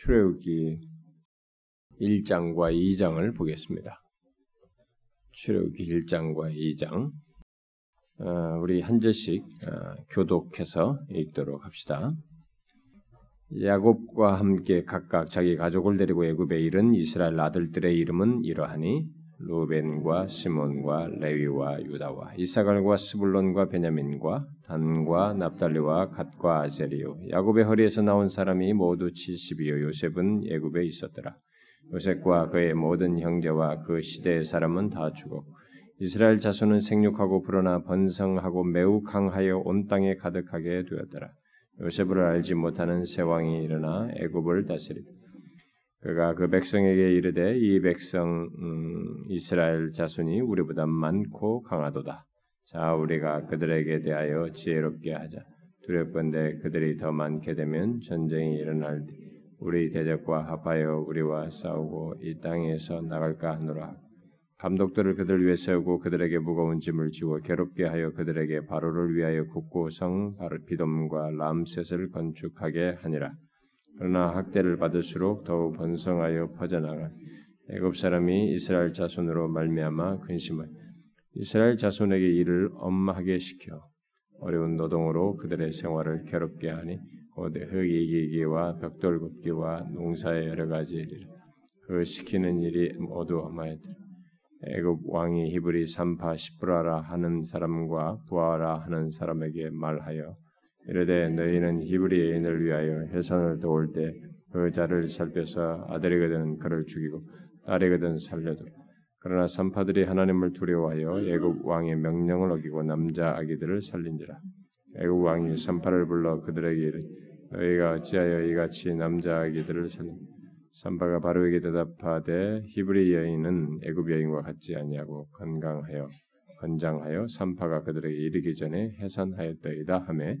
출애굽기 1장과 2장을 보겠습니다. 출애굽기 1장과 2장 어, 우리 한 절씩 어, 교독해서 읽도록 합시다. 야곱과 함께 각각 자기 가족을 데리고 애굽에 이른 이스라엘 아들들의 이름은 이러하니 루벤과 시몬과 레위와 유다와 이사갈과 스불론과 베냐민과 단과 납달리와 갓과 아세리요 야곱의 허리에서 나온 사람이 모두 70이요 요셉은 애굽에 있었더라. 요셉과 그의 모든 형제와 그 시대의 사람은 다 죽었고 이스라엘 자손은 생육하고 불어나 번성하고 매우 강하여 온 땅에 가득하게 되었더라. 요셉을 알지 못하는 세 왕이 일어나 애굽을 다스리다 그가 그 백성에게 이르되 이 백성 음, 이스라엘 자손이 우리보다 많고 강하도다. 자 우리가 그들에게 대하여 지혜롭게 하자. 두렵건대 그들이 더 많게 되면 전쟁이 일어날 때 우리 대적과 합하여 우리와 싸우고 이 땅에서 나갈까 하노라. 감독들을 그들 위에 세우고 그들에게 무거운 짐을 지고 괴롭게 하여 그들에게 바로를 위하여 국고성 비돔과 람셋을 건축하게 하니라. 그러나 학대를 받을수록 더욱 번성하여 퍼져나가 애굽 사람이 이스라엘 자손으로 말미암아 근심을 이스라엘 자손에게 일을 엄하게 시켜 어려운 노동으로 그들의 생활을 괴롭게 하니 곧 흙이기기와 벽돌 굽기와 농사의 여러 가지 일을 그 시키는 일이 모두 엄하였더라. 애굽 왕이 히브리 산파 시브라라 하는 사람과 부하라 하는 사람에게 말하여 이르되 너희는 히브리 여인을 위하여 해산을 도울 때그 자를 살펴서 아들이거든 그를 죽이고 딸이거든 살려도. 그러나 산파들이 하나님을 두려워하여 애굽 왕의 명령을 어기고 남자 아기들을 살린지라. 애굽 왕이 산파를 불러 그들에게 이르 너희가 어찌하여 이같이 남자 아기들을 살린? 산파가 바로에게 대답하되 히브리 여인은 애굽 여인과 같지 아니하고 건강하여 건장하여 산파가 그들에게 이르기 전에 해산하였더이다 하매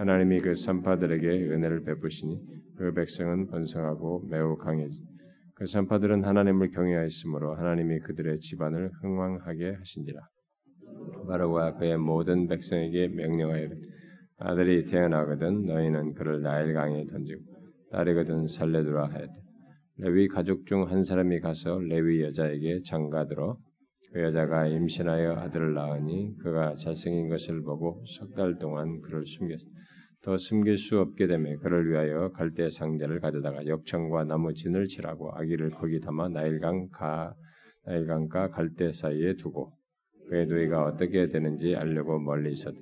하나님이 그 산파들에게 은혜를 베푸시니 그 백성은 번성하고 매우 강해지. 그 산파들은 하나님을 경외하였으므로 하나님이 그들의 집안을 흥왕하게 하신지라. 바로가 그의 모든 백성에게 명령하여 아들이 태어나거든 너희는 그를 나일강에 던지고 딸이거든 살려두라 하였다. 레위 가족 중 한 사람이 가서 레위 여자에게 장가들어 그 여자가 임신하여 아들을 낳으니 그가 잘생긴 것을 보고 석 달 동안 그를 숨겼다. 더 숨길 수 없게 되매 그를 위하여 갈대 상자를 가져다가 역청과 나무 진을 칠하고 아기를 거기 담아 나일강 가 나일강과 갈대 사이에 두고 그의 누이가 어떻게 되는지 알려고 멀리 있었다.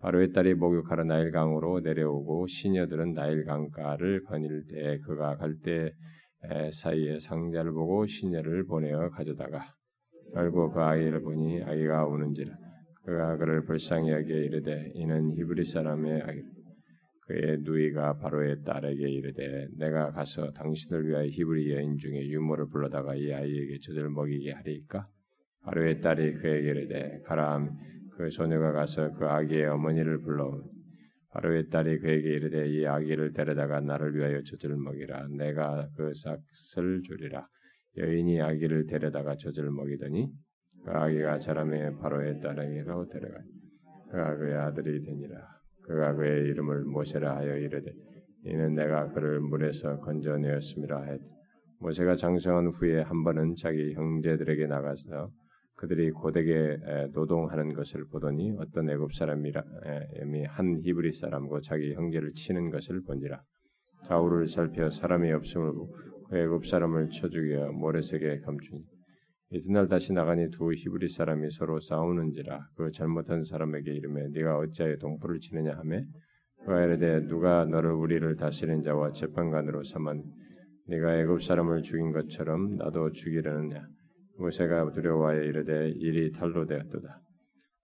바로의 딸이 목욕하러 나일강으로 내려오고 시녀들은 나일강가를 거닐 때 그가 갈대 사이에 상자를 보고 시녀를 보내어 가져다가 결국 그 아이를 보니 아이가 우는지라 그가 그를 불쌍히 여기에 이르되 이는 히브리 사람의 아기 그의 누이가 바로의 딸에게 이르되 내가 가서 당신을 위하여 히브리 여인 중에 유모를 불러다가 이 아이에게 젖을 먹이게 하리까? 바로의 딸이 그에게 이르되 가라 그 소녀가 가서 그 아기의 어머니를 불러 바로의 딸이 그에게 이르되 이 아기를 데려다가 나를 위하여 젖을 먹이라. 내가 그 삭을 주리라 여인이 아기를 데려다가 젖을 먹이더니 그 아기가 자라매 바로의 딸에게로 데려가 그가 그의 아들이 되니라 그가 그의 이름을 모세라 하여 이르되 이는 내가 그를 물에서 건져내었음이라 했. 모세가 장성한 후에 한 번은 자기 형제들에게 나가서 그들이 고되게 노동하는 것을 보더니 어떤 애굽 사람이라 한 히브리 사람과 자기 형제를 치는 것을 본지라 좌우를 살펴 사람이 없음을 보고 그 애굽 사람을 쳐 죽여 모래색에 감추니 이튿날 다시 나가니 두 히브리 사람이 서로 싸우는지라 그 잘못한 사람에게 이름에 네가 어찌하여 동포를 치느냐 하매 그가 이르되 누가 너를 우리를 다스리는 자와 재판관으로 삼은 네가 애굽 사람을 죽인 것처럼 나도 죽이려느냐? 모세가 두려워하여 이르되 일이 탈로 되었도다.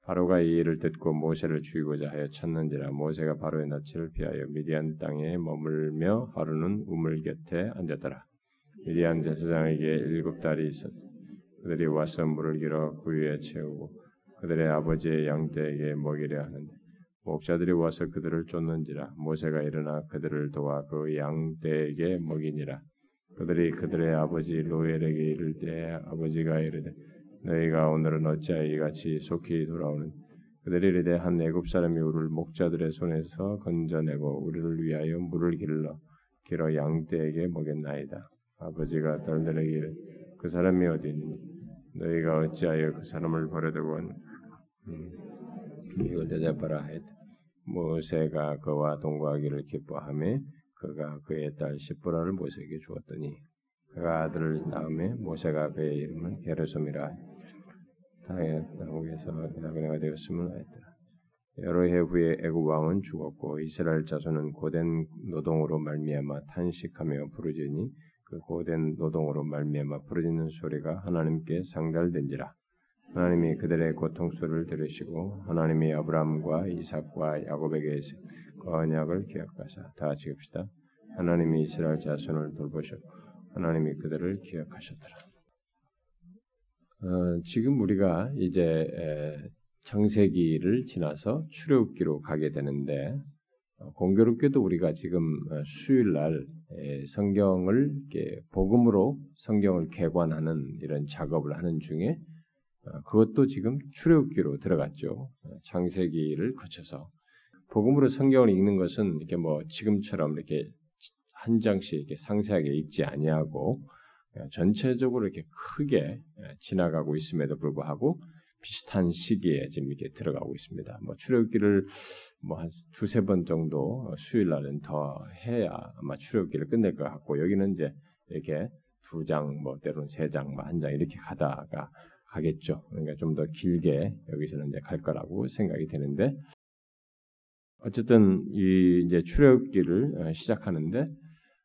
바로가 이 일을 듣고 모세를 죽이고자 하여 찾는지라 모세가 바로의 낯을 피하여 미디안 땅에 머물며 하루는 우물 곁에 앉았더라 미디안 제사장에게 일곱 달이 있었다. 그들이 와서 물을 길어 구유에 채우고 그들의 아버지의 양떼에게 먹이려 하는데 목자들이 와서 그들을 쫓는지라 모세가 일어나 그들을 도와 그 양떼에게 먹이니라. 그들이 그들의 아버지 로엘에게 이를 때 아버지가 이르되 너희가 오늘은 어찌하여 이같이 속히 돌아오는 그들이 이르되 한 애굽 사람이 우리를 목자들의 손에서 건져내고 우리를 위하여 물을 길러 길어 양떼에게 먹였나이다. 아버지가 딸들에게 그 사람이 어디 있니? 너희가 어찌하여 그 사람을 버려두고 음, 이걸 대답하라 했. 모세가 그와 동거하기를 기뻐하며 그가 그의 딸 시브라를 모세에게 주었더니 그가 아들을 낳음에 모세가 그의 이름을 게르솜이라 당의 나무에서 나그네가 되었음을 하였더라. 여러 해 후에 애굽 왕은 죽었고 이스라엘 자손은 고된 노동으로 말미암아 탄식하며 부르짖니 그 고된 노동으로 말미암아 부르짖는 소리가 하나님께 상달된지라 하나님이 그들의 고통 소리를 들으시고 하나님이 아브라함과 이삭과 야곱에게 그 언약을 기억하사 다 같이 읍시다. 하나님이 이스라엘 자손을 돌보셨고 하나님이 그들을 기억하셨더라. 어, 지금 우리가 이제 창세기를 지나서 출애굽기로 가게 되는데 어, 공교롭게도 우리가 지금 어, 수요일 날 성경을 복음으로 성경을 개관하는 이런 작업을 하는 중에 어, 그것도 지금 출애굽기로 들어갔죠. 창세기를 거쳐서 복음으로 성경을 읽는 것은 이렇게 뭐 지금처럼 이렇게 한 장씩 이렇게 상세하게 읽지 아니하고 전체적으로 이렇게 크게 지나가고 있음에도 불구하고 비슷한 시기에 지금 이렇게 들어가고 있습니다. 뭐 출애굽기를 뭐 한 두세 번 정도 수요일 날은 더 해야 아마 출애굽기를 끝낼 것 같고 여기는 이제 이렇게 두 장, 뭐 때로는 세 장, 뭐 한 장 이렇게 가다가 가겠죠. 그러니까 좀 더 길게 여기서는 이제 갈 거라고 생각이 되는데 어쨌든 이 이제 출애굽기를 어, 시작하는데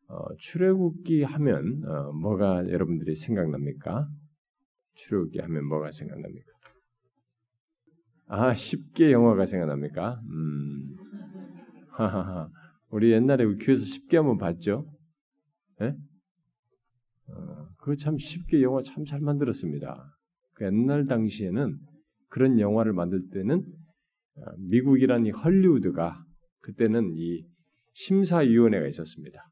어, 출애굽기 하면 어, 뭐가 여러분들이 생각납니까? 출애굽기 하면 뭐가 생각납니까? 아, 쉽게 영화가 생각납니까? 음. 우리 옛날에 교회에서 쉽게 한번 봤죠? 예? 어, 그거 참 쉽게 영화 참 잘 만들었습니다. 그 옛날 당시에는 그런 영화를 만들 때는 어, 미국이란 이 헐리우드가 그때는 이 심사위원회가 있었습니다.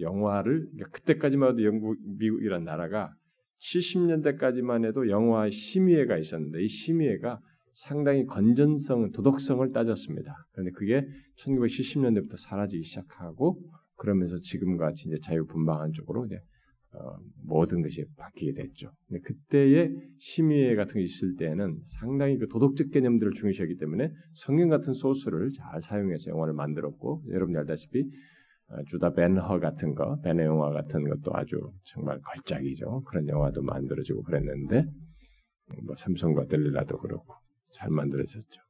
영화를 그러니까 그때까지만 해도 영국 미국이란 나라가 70년대까지만 해도 영화 심의회가 있었는데 이 심의회가 상당히 건전성, 도덕성을 따졌습니다. 그런데 그게 1970년대부터 사라지기 시작하고 그러면서 지금같이 이제 자유분방한 쪽으로 이제 어, 모든 것이 바뀌게 됐죠. 근데 그때의 심의회 같은 게 있을 때는 상당히 그 도덕적 개념들을 중시하기 때문에 성경 같은 소스를 잘 사용해서 영화를 만들었고 여러분이 알다시피 어, 주다 벤허 같은 거, 벤의 영화 같은 것도 아주 정말 걸작이죠. 그런 영화도 만들어지고 그랬는데 뭐 삼성과 델릴라도 그렇고 잘 만들어졌죠.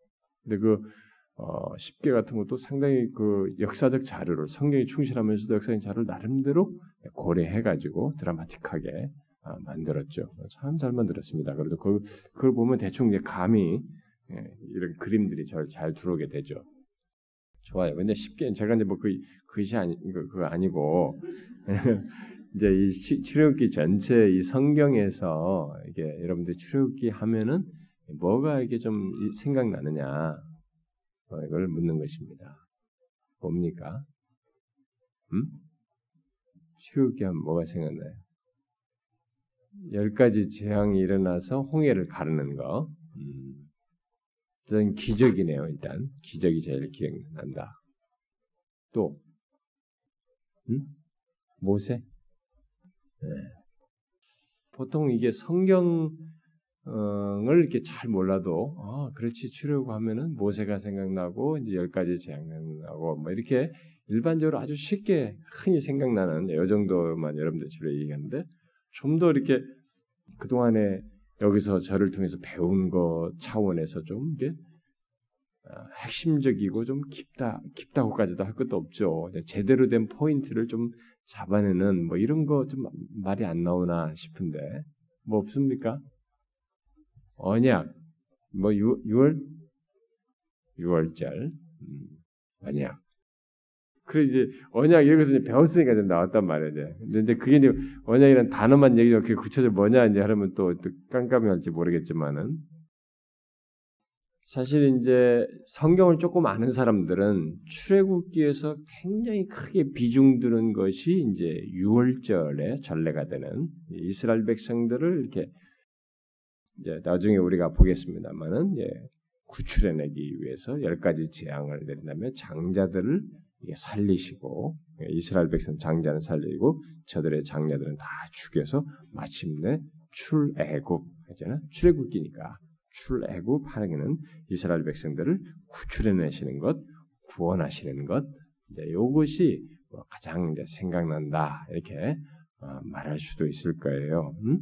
근데 그 어, 10개 같은 것도 상당히 그 역사적 자료를 성경에 충실하면서도 역사적 자료를 나름대로 고려해가지고 드라마틱하게 아, 만들었죠. 참 잘 만들었습니다. 그래도 그, 그걸 보면 대충 이제 감이 예, 이런 그림들이 잘, 잘 들어오게 되죠. 좋아요. 근데 쉽게 제가 이제 뭐그 그것이 아니 그 그거 아니고 이제 이 출애굽기 전체 이 성경에서 이게 여러분들 출애굽기 하면은 뭐가 이게 좀 생각나느냐 어, 이걸 묻는 것입니다. 뭡니까? 음? 치우기 하면 뭐가 생각나요? 열 가지 재앙이 일어나서 홍해를 가르는 거. 음. 저는 기적이네요. 일단 기적이 제일 기억난다. 또 음? 모세. 네. 보통 이게 성경 을 이렇게 잘 몰라도 아 그렇지 추려고 하면은 모세가 생각나고 이제 열 가지 생각나고 뭐 이렇게 일반적으로 아주 쉽게 흔히 생각나는 이 정도만 여러분들 주로 얘기하는데 좀 더 이렇게 그 동안에 여기서 저를 통해서 배운 것 차원에서 좀 이게 아, 핵심적이고 좀 깊다 깊다고까지도 할 것도 없죠. 제대로 된 포인트를 좀 잡아내는 뭐 이런 거 좀 말이 안 나오나 싶은데 뭐 없습니까? 언약 뭐 6, 6월 6월절 음, 언약 그래 이제 언약 이런 것을 배웠으니까 좀 나왔단 말이에요. 이제. 근데 그게 이제 언약이라는 단어만 얘기하면 그게 구체적으로 뭐냐 이제 하면 또, 또 깜깜할지 모르겠지만은 사실 이제 성경을 조금 아는 사람들은 출애굽기에서 굉장히 크게 비중 두는 것이 이제 6월절의 전례가 되는 이스라엘 백성들을 이렇게 이제 나중에 우리가 보겠습니다만은 예, 구출해내기 위해서 열 가지 재앙을 내린다면 장자들을 살리시고 이스라엘 백성 장자는 살리고 저들의 장녀들은 다 죽여서 마침내 출애굽 했잖아 출애굽기니까 출애굽 하는 이스라엘 백성들을 구출해내시는 것, 구원하시는 것, 이제 이것이 뭐 가장 이제 생각난다 이렇게 어, 말할 수도 있을 거예요. 음?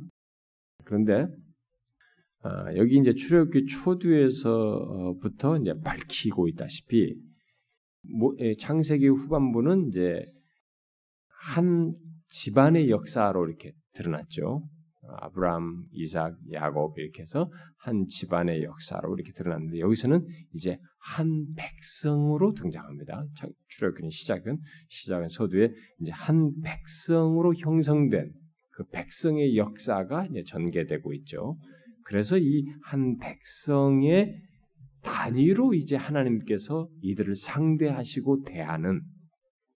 그런데 어, 여기 이제 출애굽기 초두에서부터 이제 밝히고 있다시피 뭐, 예, 창세기 후반부는 이제 한 집안의 역사로 이렇게 드러났죠. 아브라함, 이삭, 야곱 이렇게 해서 한 집안의 역사로 이렇게 드러났는데 여기서는 이제 한 백성으로 등장합니다. 출애굽기 시작은 시작은 서두에 이제 한 백성으로 형성된 그 백성의 역사가 이제 전개되고 있죠. 그래서 이 한 백성의 단위로 이제 하나님께서 이들을 상대하시고 대하는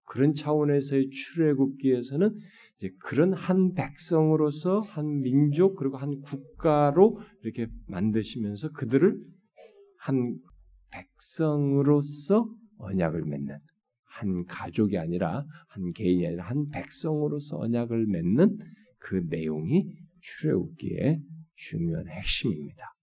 그런 차원에서의 출애굽기에서는 이제 그런 한 백성으로서 한 민족 그리고 한 국가로 이렇게 만드시면서 그들을 한 백성으로서 언약을 맺는 한 가족이 아니라 한 개인이 아니라 한 백성으로서 언약을 맺는 그 내용이 출애굽기의 중요한 핵심입니다.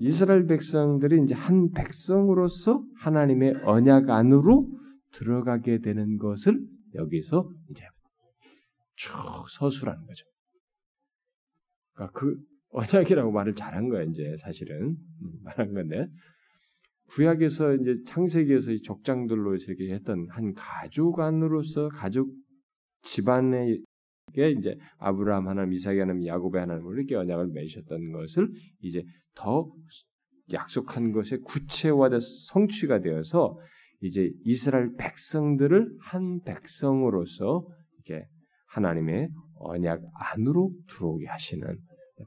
이스라엘 백성들이 이제 한 백성으로서 하나님의 언약 안으로 들어가게 되는 것을 여기서 이제 쭉 서술하는 거죠. 그러니까 그 언약이라고 말을 잘한 거야 이제 사실은 음, 말한 건데 구약에서 이제 창세기에서 이 족장들로 이렇게 했던 한 가족 안으로서 가족 집안의 이제 아브라함 하나님, 이삭이 하나님, 야곱의 하나님으로 이렇게 언약을 맺으셨던 것을 이제 더 약속한 것의 구체화돼서 성취가 되어서 이제 이스라엘 백성들을 한 백성으로서 이렇게 하나님의 언약 안으로 들어오게 하시는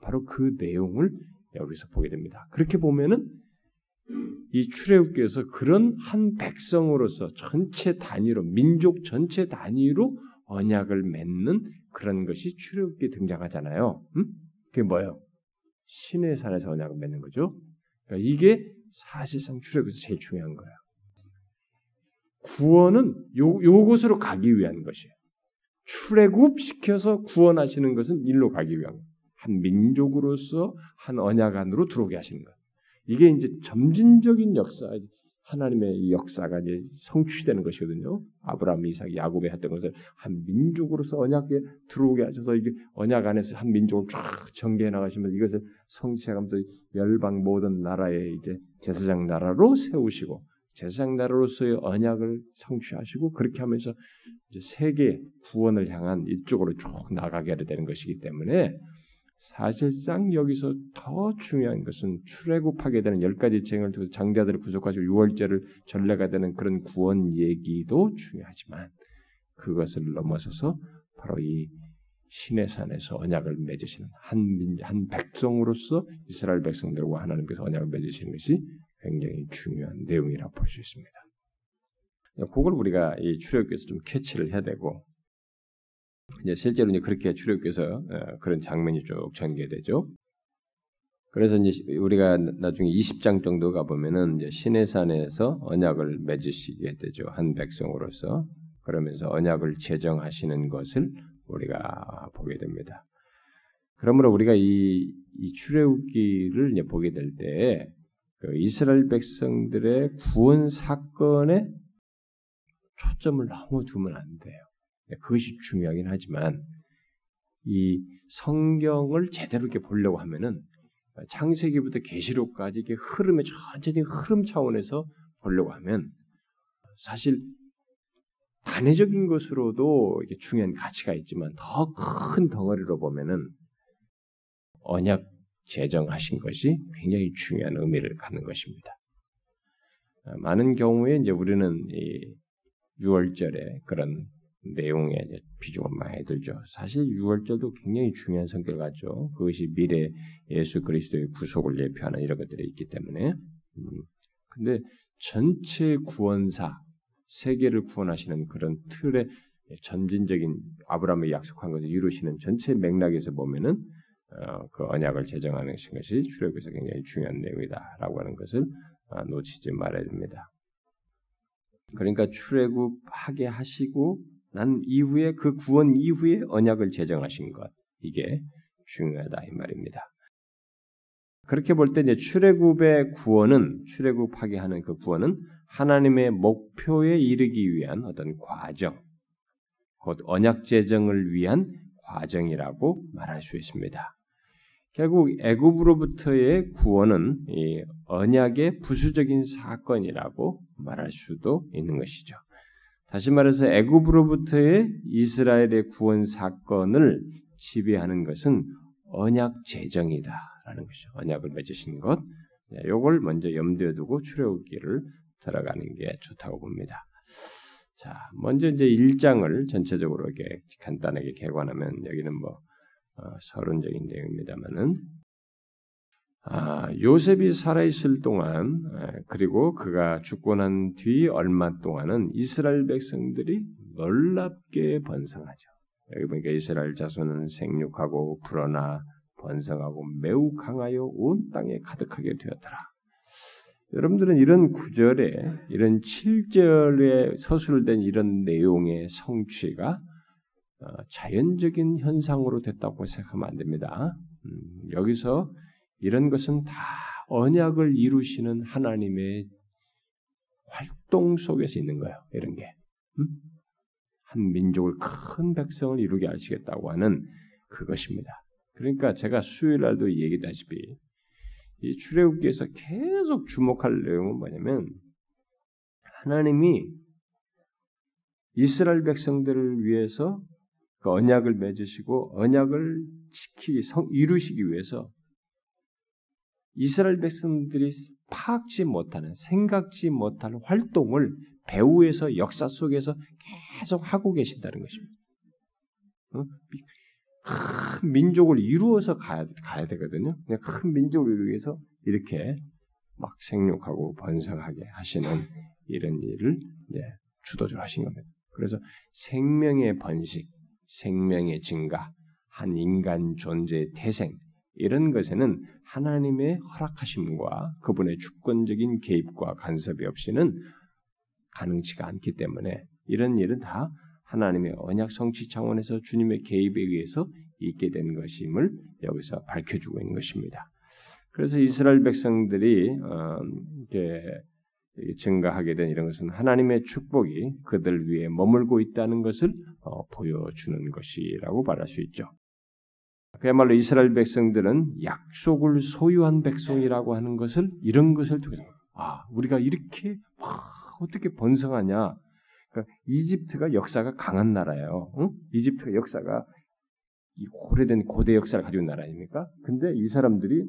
바로 그 내용을 여기서 보게 됩니다. 그렇게 보면은 이 출애굽기에서 그런 한 백성으로서 전체 단위로 민족 전체 단위로 언약을 맺는 그런 것이 출애굽기에 등장하잖아요. 음? 그게 뭐예요? 신의 산에서 언약을 맺는 거죠. 그러니까 이게 사실상 출애굽에서 제일 중요한 거예요. 구원은 요, 요곳으로 가기 위한 것이에요. 출애굽 시켜서 구원하시는 것은 일로 가기 위한 한 민족으로서 한 언약 안으로 들어오게 하시는 것. 이게 이제 점진적인 역사, 하나님의 역사가 이제 성취되는 것이거든요. 아브라함, 이삭, 야곱에 했던 것을 한 민족으로서 언약에 들어오게 하셔서 이게 언약 안에서 한 민족을 쫙 전개해 나가시면 이것을 성취하면서 열방 모든 나라의 이제 제사장 나라로 세우시고 제사장 나라로서의 언약을 성취하시고 그렇게 하면서 이제 세계 구원을 향한 이쪽으로 쭉 나가게 되는 것이기 때문에 사실상 여기서 더 중요한 것은 출애굽하게 되는 열 가지 쟁을 통해서 장자들을 구속하시고 유월제를 전례가 되는 그런 구원 얘기도 중요하지만 그것을 넘어서서 바로 이 신의 산에서 언약을 맺으시는 한, 민, 한 백성으로서 이스라엘 백성들과 하나님께서 언약을 맺으시는 것이 굉장히 중요한 내용이라 볼 수 있습니다. 그걸 우리가 이 출애굽에서 좀 캐치를 해야 되고 이제 실제로 이제 그렇게 출애굽에서 어, 그런 장면이 쭉 전개되죠. 그래서 이제 우리가 나중에 20장 정도 가 보면은 이제 신의 산에서 언약을 맺으시게 되죠. 한 백성으로서 그러면서 언약을 제정하시는 것을 우리가 보게 됩니다. 그러므로 우리가 이, 이 출애굽기를 이제 보게 될 때 그 이스라엘 백성들의 구원 사건에 초점을 너무 두면 안 돼요. 네, 그것이 중요하긴 하지만 이 성경을 제대로 이렇게 보려고 하면은 창세기부터 계시록까지 이게 흐름의 천천히 흐름 차원에서 보려고 하면 사실 단회적인 것으로도 이게 중요한 가치가 있지만 더 큰 덩어리로 보면은 언약 제정하신 것이 굉장히 중요한 의미를 갖는 것입니다. 많은 경우에 이제 우리는 이 6월절에 그런 내용에 비중을 많이 들죠. 사실 6월절도 굉장히 중요한 성격을 갖죠. 그것이 미래 예수 그리스도의 구속을 예표하는 이런 것들이 있기 때문에. 음, 근데 전체 구원사, 세계를 구원하시는 그런 틀의 전진적인 아브라함의 약속한 것을 이루시는 전체 맥락에서 보면은 어, 그 언약을 제정하는 것이 출애굽에서 굉장히 중요한 내용이다라고 하는 것을 어, 놓치지 말아야 됩니다. 그러니까 출애굽하게 하시고 난 이후에 그 구원 이후에 언약을 제정하신 것 이게 중요하다 이 말입니다. 그렇게 볼 때 이제 출애굽의 구원은 출애굽하게 하는 그 구원은 하나님의 목표에 이르기 위한 어떤 과정, 곧 언약 제정을 위한 과정이라고 말할 수 있습니다. 결국 애굽으로부터의 구원은 언약의 부수적인 사건이라고 말할 수도 있는 것이죠. 다시 말해서 애굽으로부터의 이스라엘의 구원 사건을 지배하는 것은 언약 제정이다라는 것이죠. 언약을 맺으신 것. 네, 먼저 염두에 두고 출애굽기를 들어가는 게 좋다고 봅니다. 자, 먼저 이제 1장을 전체적으로 이렇게 간단하게 개관하면 여기는 뭐 어, 서론적인 내용입니다만은 아, 요셉이 살아있을 동안 그리고 그가 죽고 난 뒤 얼마 동안은 이스라엘 백성들이 놀랍게 번성하죠. 여기 보니까 이스라엘 자손은 생육하고 불어나 번성하고 매우 강하여 온 땅에 가득하게 되었더라. 여러분들은 이런 구절에 이런 7절에 서술된 이런 내용의 성취가 어, 자연적인 현상으로 됐다고 생각하면 안 됩니다. 음, 여기서 이런 것은 다 언약을 이루시는 하나님의 활동 속에서 있는 거예요. 이런 게. 음? 한 민족을 큰 백성을 이루게 하시겠다고 하는 그것입니다. 그러니까 제가 수요일 날도 얘기다시피 이 출애굽기에서 계속 주목할 내용은 뭐냐면 하나님이 이스라엘 백성들을 위해서 그 언약을 맺으시고 언약을 지키기 성, 이루시기 위해서 이스라엘 백성들이 파악지 못하는 생각지 못할 활동을 배후에서 역사 속에서 계속 하고 계신다는 것입니다. 어? 큰 민족을 이루어서 가야, 가야 되거든요. 큰 민족을 이루기 위해서 이렇게 막 생육하고 번성하게 하시는 이런 일을 예, 주도적으로 하신 겁니다. 그래서 생명의 번식, 생명의 증가, 한 인간 존재의 태생 이런 것에는 하나님의 허락하심과 그분의 주권적인 개입과 간섭이 없이는 가능치가 않기 때문에 이런 일은 다 하나님의 언약 성취 차원에서 주님의 개입에 의해서 있게 된 것임을 여기서 밝혀주고 있는 것입니다. 그래서 이스라엘 백성들이 어, 증가하게 된 이런 것은 하나님의 축복이 그들 위에 머물고 있다는 것을 어, 보여주는 것이라고 말할 수 있죠. 그야말로 이스라엘 백성들은 약속을 소유한 백성이라고 하는 것을 이런 것을 통해서 아 우리가 이렇게 막 어떻게 번성하냐 그러니까 이집트가 역사가 강한 나라예요. 응? 이집트가 역사가 이 오래된 고대 역사를 가지고 있는 나라 아닙니까? 근데 이 사람들이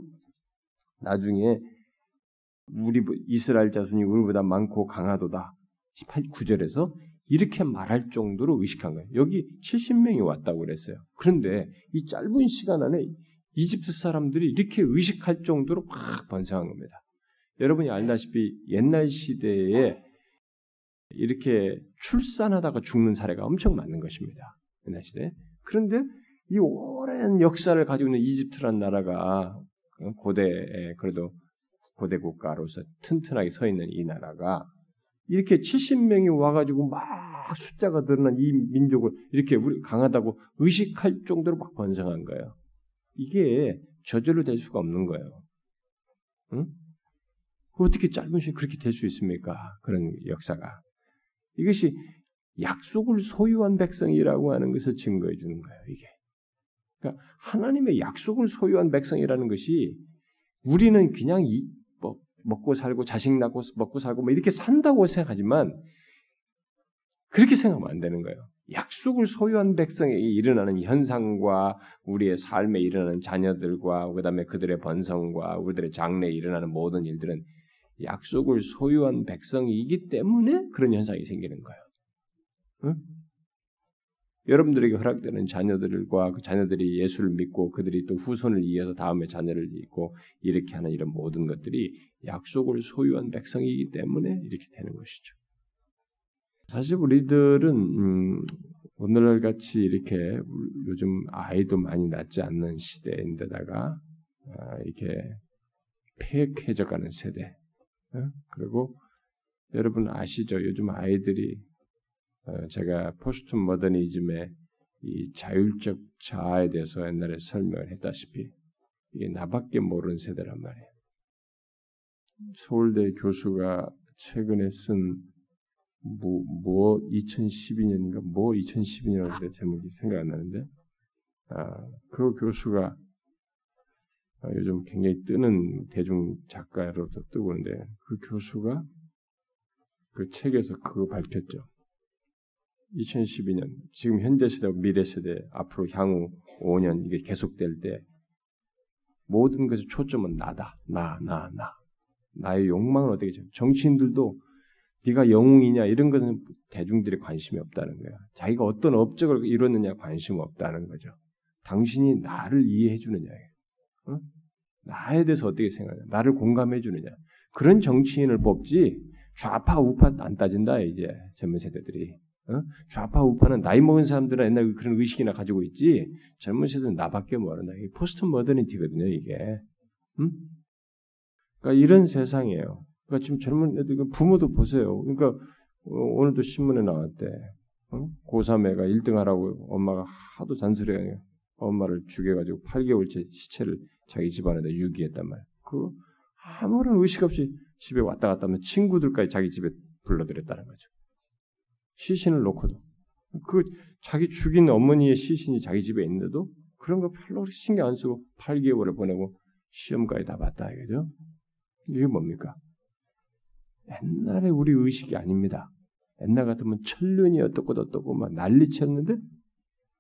나중에 우리 이스라엘 자손이 우리보다 많고 강하도다. 9절에서 이렇게 말할 정도로 의식한 거예요. 여기 70명이 왔다고 그랬어요. 그런데 이 짧은 시간 안에 이집트 사람들이 이렇게 의식할 정도로 막 번성한 겁니다. 여러분이 알다시피 옛날 시대에 이렇게 출산하다가 죽는 사례가 엄청 많은 것입니다. 옛날 시대. 그런데 이 오랜 역사를 가지고 있는 이집트란 나라가 고대에 그래도 고대 국가로서 튼튼하게 서 있는 이 나라가 이렇게 70명이 와가지고 막 숫자가 늘어난 이 민족을 이렇게 우리 강하다고 의식할 정도로 막 번성한 거예요. 이게 저절로 될 수가 없는 거예요. 응? 어떻게 짧은 시간에 그렇게 될 수 있습니까? 그런 역사가. 이것이 약속을 소유한 백성이라고 하는 것을 증거해 주는 거예요, 이게. 그러니까 하나님의 약속을 소유한 백성이라는 것이 우리는 그냥 이, 뭐, 먹고 살고 자식 낳고 먹고 살고 뭐 이렇게 산다고 생각하지만 그렇게 생각하면 안 되는 거예요. 약속을 소유한 백성에게 일어나는 현상과 우리의 삶에 일어나는 자녀들과 그다음에 그들의 번성과 우리들의 장래에 일어나는 모든 일들은 약속을 소유한 백성이기 때문에 그런 현상이 생기는 거예요. 응? 여러분들에게 허락되는 자녀들과 그 자녀들이 예수를 믿고 그들이 또 후손을 이어서 다음에 자녀를 잊고 이렇게 하는 이런 모든 것들이 약속을 소유한 백성이기 때문에 이렇게 되는 것이죠. 사실 우리들은 음, 오늘날 같이 이렇게 요즘 아이도 많이 낳지 않는 시대인데다가 아, 이렇게 폐역해져가는 세대 어? 그리고 여러분 아시죠? 요즘 아이들이 어, 제가 포스트 모더니즘의 이 자율적 자아에 대해서 옛날에 설명을 했다시피 이게 나밖에 모르는 세대란 말이에요. 서울대 교수가 최근에 쓴 뭐, 뭐 2012년인가 뭐 2012년인데 제목이 생각 안 나는데 아, 그 교수가 아, 요즘 굉장히 뜨는 대중 작가로도 뜨고 있는데 그 교수가 그 책에서 그거 밝혔죠. 2012년 지금 현대 세대 미래 세대 앞으로 향후 5년 이게 계속될 때 모든 것의 초점은 나다. 나, 나, 나. 나의 욕망은 어떻게 죠 정치인들도 네가 영웅이냐 이런 것은 대중들이 관심이 없다는 거야. 자기가 어떤 업적을 이뤘느냐 관심 없다는 거죠. 당신이 나를 이해해 주느냐. 어? 나에 대해서 어떻게 생각하냐. 나를 공감해 주느냐. 그런 정치인을 뽑지 좌파 우파 안 따진다 이제 젊은 세대들이. 어? 좌파 우파는 나이 먹은 사람들은 옛날 그런 의식이나 가지고 있지 젊은 세대는 나밖에 모른다. 이게 포스트 모더니티거든요 이게. 음? 그러니까 이런 세상이에요. 그러니까 지금 젊은 애들 부모도 보세요. 그러니까 어, 오늘도 신문에 나왔대. 어? 고3 애가 1등 하라고 엄마가 하도 잔소리해 엄마를 죽여가지고 8개월째 시체를 자기 집안에다 유기했단 말이야. 그 아무런 의식 없이 집에 왔다 갔다 하면 친구들까지 자기 집에 불러들였다는 거죠. 시신을 놓고도 그 자기 죽인 어머니의 시신이 자기 집에 있는데도 그런 거 별로 신경 안 쓰고 8개월을 보내고 시험까지 다 봤다 이거죠. 이게 뭡니까? 옛날에 우리 의식이 아닙니다. 옛날 같으면 천륜이 어떻고 어떻고 막 난리쳤는데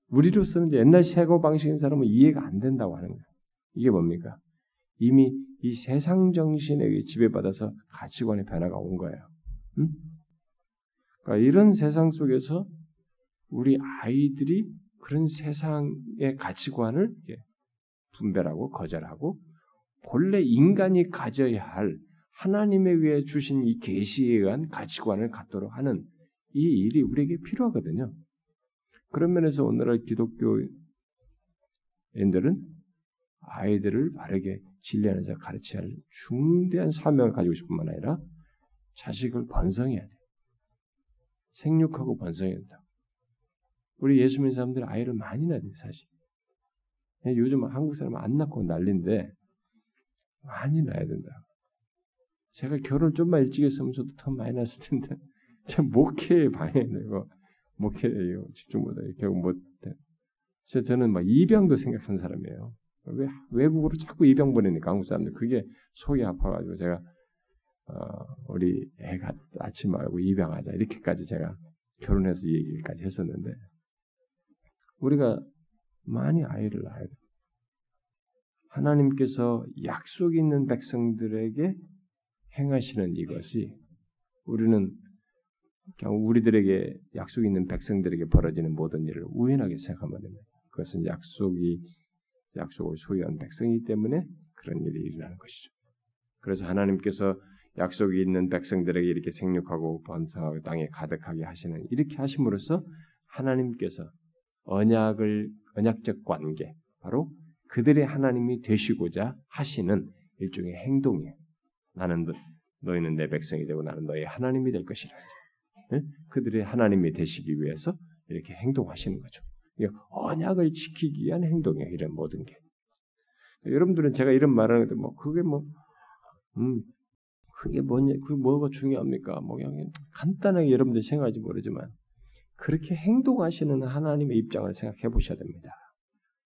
우리로서는 옛날 사고 방식인 사람은 이해가 안 된다고 하는 거예요. 이게 뭡니까? 이미 이 세상 정신에 지배받아서 가치관의 변화가 온 거예요. 응? 그러니까 이런 세상 속에서 우리 아이들이 그런 세상의 가치관을 분별하고 거절하고 본래 인간이 가져야 할 하나님에 의해 주신 이 계시에 의한 가치관을 갖도록 하는 이 일이 우리에게 필요하거든요. 그런 면에서 오늘날 기독교인들은 아이들을 바르게 진리 안에서 가르쳐야 할 중대한 사명을 가지고 싶은 만 아니라 자식을 번성해야 돼. 생육하고 번성해야 된다. 우리 예수 믿는 사람들 아이를 많이 낳아야 돼, 사실. 요즘 한국 사람 안 낳고 난린데 많이 낳아야 된다. 제가 결혼 좀만 일찍 했으면 저도 더 많이 낳았을 텐데 참 목회에 방해되고 목회에 집중 못하고 결국 못 해. 저는 막 입양도 생각한 사람이에요. 왜 외국으로 자꾸 입양 보내니까 한국 사람들 그게 속이 아파가지고 제가 어, 우리 애가 낳지 말고 입양하자 이렇게까지 제가 결혼해서 얘기까지 했었는데 우리가 많이 아이를 낳아야 돼. 하나님께서 약속 있는 백성들에게 행하시는 이것이 우리는 우리들에게 약속 있는 백성들에게 벌어지는 모든 일을 우연하게 생각하면 됩니다. 그것은 약속이 약속을 소유한 백성이기 때문에 그런 일이 일어나는 것이죠. 그래서 하나님께서 약속이 있는 백성들에게 이렇게 생육하고 번성하고 땅에 가득하게 하시는 이렇게 하심으로써 하나님께서 언약을 언약적 관계 바로 그들의 하나님이 되시고자 하시는 일종의 행동이에요. 나는 너, 희는 내 백성이 되고 나는 너의 하나님이 될 것이라. 네? 그들의 하나님이 되시기 위해서 이렇게 행동하시는 거죠. 언약을 지키기 위한 행동이에요. 이런 모든 게. 여러분들은 제가 이런 말하는 것도 뭐 그게 뭐 음, 그게 뭐냐, 그 뭐가 중요합니까? 뭐 그냥 간단하게 여러분들이 생각하지 모르지만 그렇게 행동하시는 하나님의 입장을 생각해 보셔야 됩니다.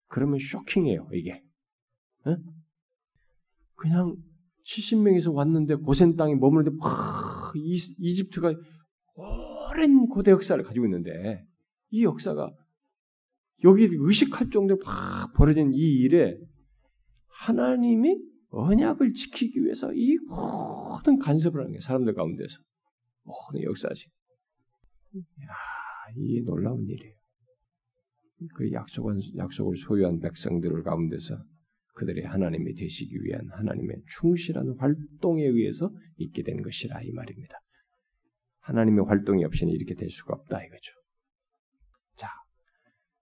그러면 쇼킹해요, 이게. 에? 그냥 70명에서 왔는데 고센 땅에 머무는데 막 이집트가 오랜 고대 역사를 가지고 있는데 이 역사가 여기 의식할 정도로 막 벌어진 이 일에 하나님이 언약을 지키기 위해서 이 모든 간섭을 하는 게 사람들 가운데서 모든 역사지. 야, 이 놀라운 일이에요. 그 약속한 약속을 소유한 백성들을 가운데서 그들의 하나님이 되시기 위한 하나님의 충실한 활동에 의해서 있게 된 것이라 이 말입니다. 하나님의 활동이 없이는 이렇게 될 수가 없다 이거죠. 자,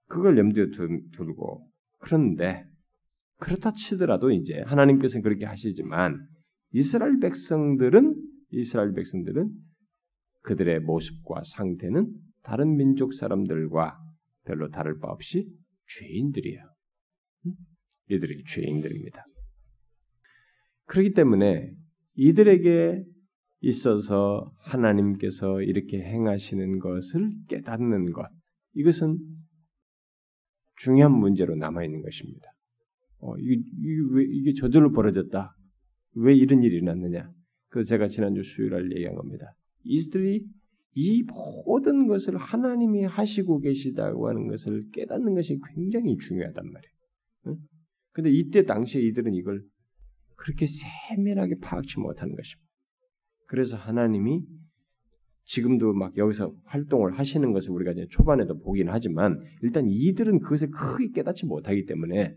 그걸 염두에 두고 그런데 그렇다 치더라도 이제 하나님께서는 그렇게 하시지만 이스라엘 백성들은 이스라엘 백성들은 그들의 모습과 상태는 다른 민족 사람들과 별로 다를 바 없이 죄인들이에요. 이들이 죄인들입니다. 그렇기 때문에 이들에게 있어서 하나님께서 이렇게 행하시는 것을 깨닫는 것, 이것은 중요한 문제로 남아 있는 것입니다. 어, 이게, 이게, 왜, 이게 저절로 벌어졌다. 왜 이런 일이 일어났느냐? 그 제가 지난주 수요일 날 얘기한 겁니다. 이들이 이 모든 것을 하나님이 하시고 계시다고 하는 것을 깨닫는 것이 굉장히 중요하단 말이에요. 응? 근데 이때 당시에 이들은 이걸 그렇게 세밀하게 파악치 못하는 것입니다. 그래서 하나님이 지금도 막 여기서 활동을 하시는 것을 우리가 이제 초반에도 보긴 하지만 일단 이들은 그것을 크게 깨닫지 못하기 때문에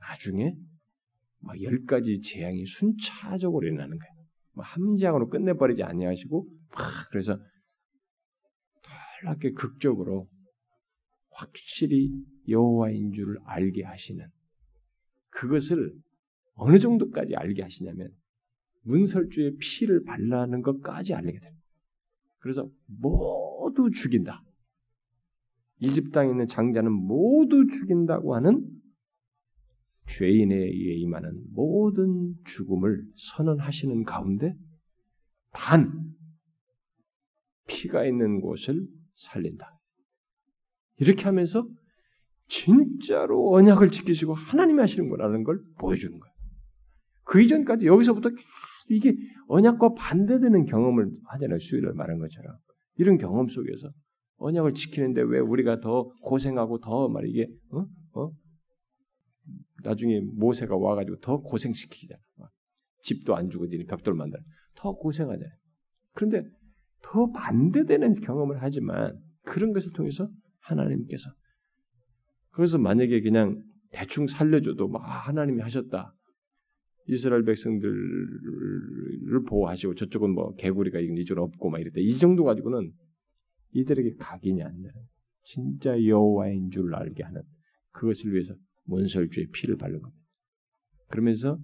나중에 막 열 가지 재앙이 순차적으로 일어나는 거예요. 뭐한 재앙으로 끝내버리지 아니하시고 막 그래서 놀랍게 극적으로 확실히 여호와인 줄을 알게 하시는 그것을 어느 정도까지 알게 하시냐면 문설주의 피를 발라는 것까지 알게 됩니다. 그래서 모두 죽인다. 이집 땅에 있는 장자는 모두 죽인다고 하는 죄인에 의해 임하는 모든 죽음을 선언하시는 가운데 단 피가 있는 곳을 살린다. 이렇게 하면서 진짜로 언약을 지키시고 하나님이 하시는 거라는 걸 보여주는 거예요. 그 이전까지 여기서부터 이게 언약과 반대되는 경험을 하잖아요. 수요일을 말한 것처럼. 이런 경험 속에서 언약을 지키는데 왜 우리가 더 고생하고 더 말 이게 어? 어? 나중에 모세가 와가지고 더 고생시키잖아. 집도 안 주고 니네 벽돌 만들어. 더 고생하잖아요. 그런데 더 반대되는 경험을 하지만 그런 것을 통해서 하나님께서 그래서 만약에 그냥 대충 살려줘도 막 아, 하나님이 하셨다. 이스라엘 백성들을 보호하시고 저쪽은 뭐 개구리가 이줄 없고 막 이랬다. 이 정도 가지고는 이들에게 각인이 안 되는 진짜 여호와인 줄 알게 하는 그것을 위해서 문설주의 피를 바른 겁니다. 그러면서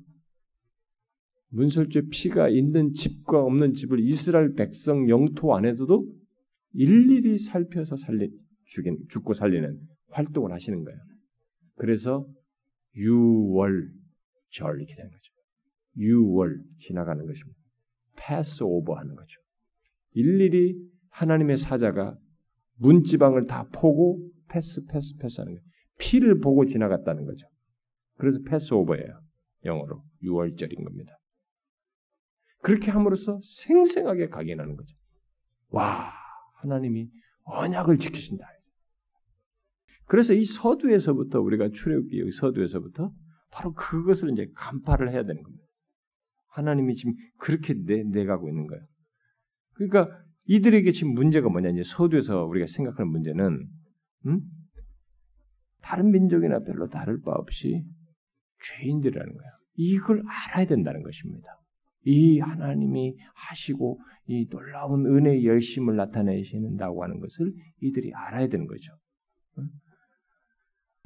문설주의 피가 있는 집과 없는 집을 이스라엘 백성 영토 안에서도 일일이 살펴서 살리 죽인 죽고 살리는 활동을 하시는 거예요. 그래서 유월절 이렇게 되는 거죠. 유월 지나가는 것입니다. pass over 하는 거죠. 일일이 하나님의 사자가 문지방을 다 보고 패스 패스 패스 하는 거예요. 피를 보고 지나갔다는 거죠. 그래서 Passover예요. 영어로 유월절인 겁니다. 그렇게 함으로써 생생하게 각인하는 거죠. 와, 하나님이 언약을 지키신다. 그래서 이 서두에서부터 우리가 출애굽기 서두에서부터 바로 그것을 이제 간파를 해야 되는 겁니다. 하나님이 지금 그렇게 내, 내가고 있는 거예요. 그러니까 이들에게 지금 문제가 뭐냐 이제 서두에서 우리가 생각하는 문제는 음? 다른 민족이나 별로 다를 바 없이 죄인들이라는 거예요. 이걸 알아야 된다는 것입니다. 이 하나님이 하시고 이 놀라운 은혜의 열심을 나타내시는다고 하는 것을 이들이 알아야 되는 거죠.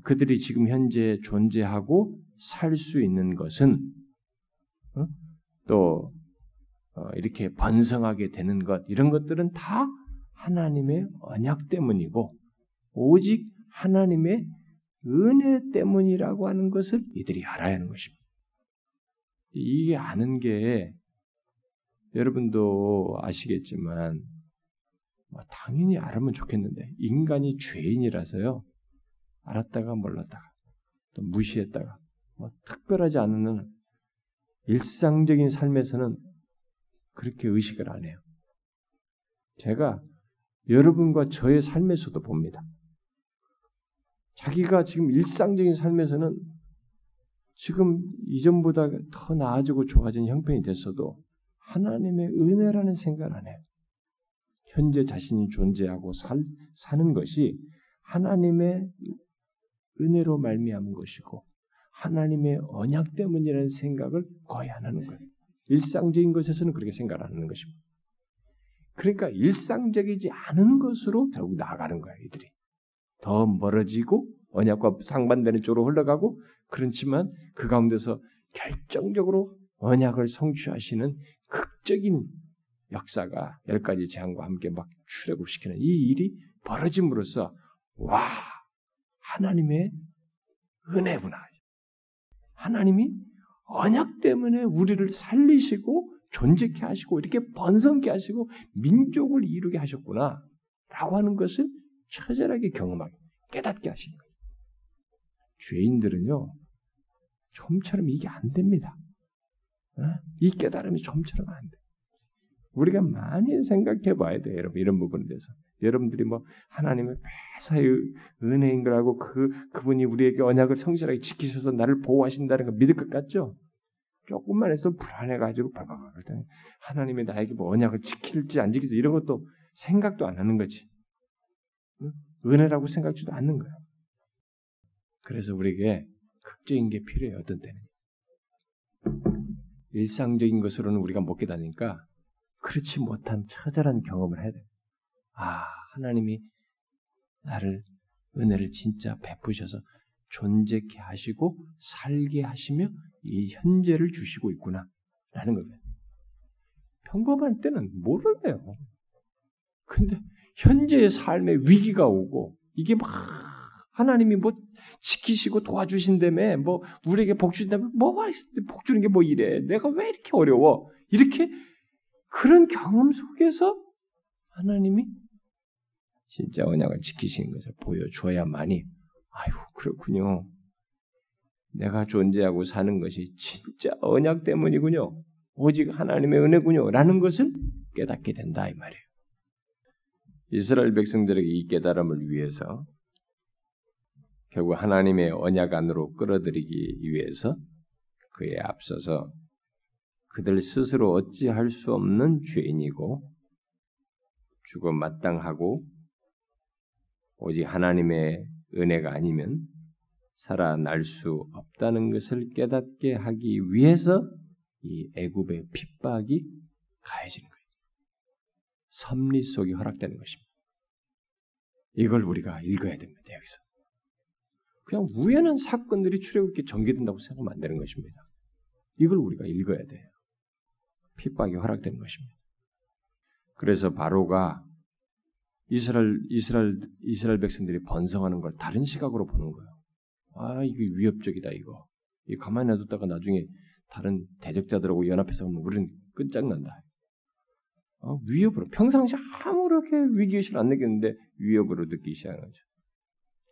그들이 지금 현재 존재하고 살 수 있는 것은 또 어, 이렇게 번성하게 되는 것 이런 것들은 다 하나님의 언약 때문이고 오직 하나님의 은혜 때문이라고 하는 것을 이들이 알아야 하는 것입니다. 이게 아는 게 여러분도 아시겠지만 뭐 당연히 알으면 좋겠는데 인간이 죄인이라서요 알았다가 몰랐다가 또 무시했다가 뭐 특별하지 않은 일상적인 삶에서는 그렇게 의식을 안 해요. 제가 여러분과 저의 삶에서도 봅니다. 자기가 지금 일상적인 삶에서는 지금 이전보다 더 나아지고 좋아진 형편이 됐어도 하나님의 은혜라는 생각을 안 해요. 현재 자신이 존재하고 살, 사는 것이 하나님의 은혜로 말미암은 것이고 하나님의 언약 때문이라는 생각을 거의 안 하는 거예요. 일상적인 것에서는 그렇게 생각 안 하는 것입니다. 그러니까 일상적이지 않은 것으로 결국 나아가는 거예요, 이들이. 더 멀어지고 언약과 상반되는 쪽으로 흘러가고 그렇지만 그 가운데서 결정적으로 언약을 성취하시는 극적인 역사가 열 가지 재앙과 함께 막 출애굽시키는 이 일이 벌어짐으로써 와 하나님의 은혜구나. 하나님이 언약 때문에 우리를 살리시고 존재케 하시고 이렇게 번성케 하시고 민족을 이루게 하셨구나. 라고 하는 것을 처절하게 경험하게 깨닫게 하시는 거예요. 죄인들은요, 좀처럼 이게 안 됩니다. 어? 이 깨달음이 좀처럼 안 돼. 우리가 많이 생각해 봐야 돼요, 여러분. 이런 부분에 대해서. 여러분들이 뭐, 하나님의 매사의 은혜인 거라고 그, 그분이 우리에게 언약을 성실하게 지키셔서 나를 보호하신다는 거 믿을 것 같죠? 조금만 해서 불안해가지고 발발발 하나님이 나에게 뭐 언약을 지킬지 안 지킬지 이런 것도 생각도 안 하는 거지. 은혜라고 생각지도 않는 거야. 그래서 우리에게 극적인 게 필요해요. 어떤 때는. 일상적인 것으로는 우리가 못 깨닫으니까 그렇지 못한 처절한 경험을 해야 돼. 아, 하나님이 나를 은혜를 진짜 베푸셔서 존재케 하시고 살게 하시며 이 현재를 주시고 있구나 라는 거예요. 평범할 때는 모르네요. 근데 현재의 삶에 위기가 오고 이게 막 하나님이 뭐 지키시고 도와주신다며 뭐 우리에게 복 주신다며 뭐가 복 주는 게 뭐 이래? 내가 왜 이렇게 어려워? 이렇게 그런 경험 속에서 하나님이 진짜 언약을 지키시는 것을 보여줘야만이 아유 그렇군요. 내가 존재하고 사는 것이 진짜 언약 때문이군요. 오직 하나님의 은혜군요. 라는 것을 깨닫게 된다 이 말이에요 이스라엘 백성들에게 이 깨달음을 위해서 결국 하나님의 언약 안으로 끌어들이기 위해서 그에 앞서서 그들 스스로 어찌할 수 없는 죄인이고 죽어 마땅하고 오직 하나님의 은혜가 아니면 살아날 수 없다는 것을 깨닫게 하기 위해서 이 애굽의 핍박이 가해지는. 섭리 속이 허락되는 것입니다. 이걸 우리가 읽어야 됩니다. 여기서. 그냥 우연한 사건들이 출애굽기 전개된다고 생각하면 안 되는 것입니다. 이걸 우리가 읽어야 돼요. 핍박이 허락된 것입니다. 그래서 바로가 이스라엘 이스라엘 이스라엘 백성들이 번성하는 걸 다른 시각으로 보는 거예요. 아 이게 위협적이다 이거. 이 가만히 놔뒀다가 나중에 다른 대적자들하고 연합해서 하면 우리는 끝장난다. 어, 위협으로 평상시 아무렇게 위기의식을 안 느꼈는데 위협으로 느끼기 시작하는 거죠.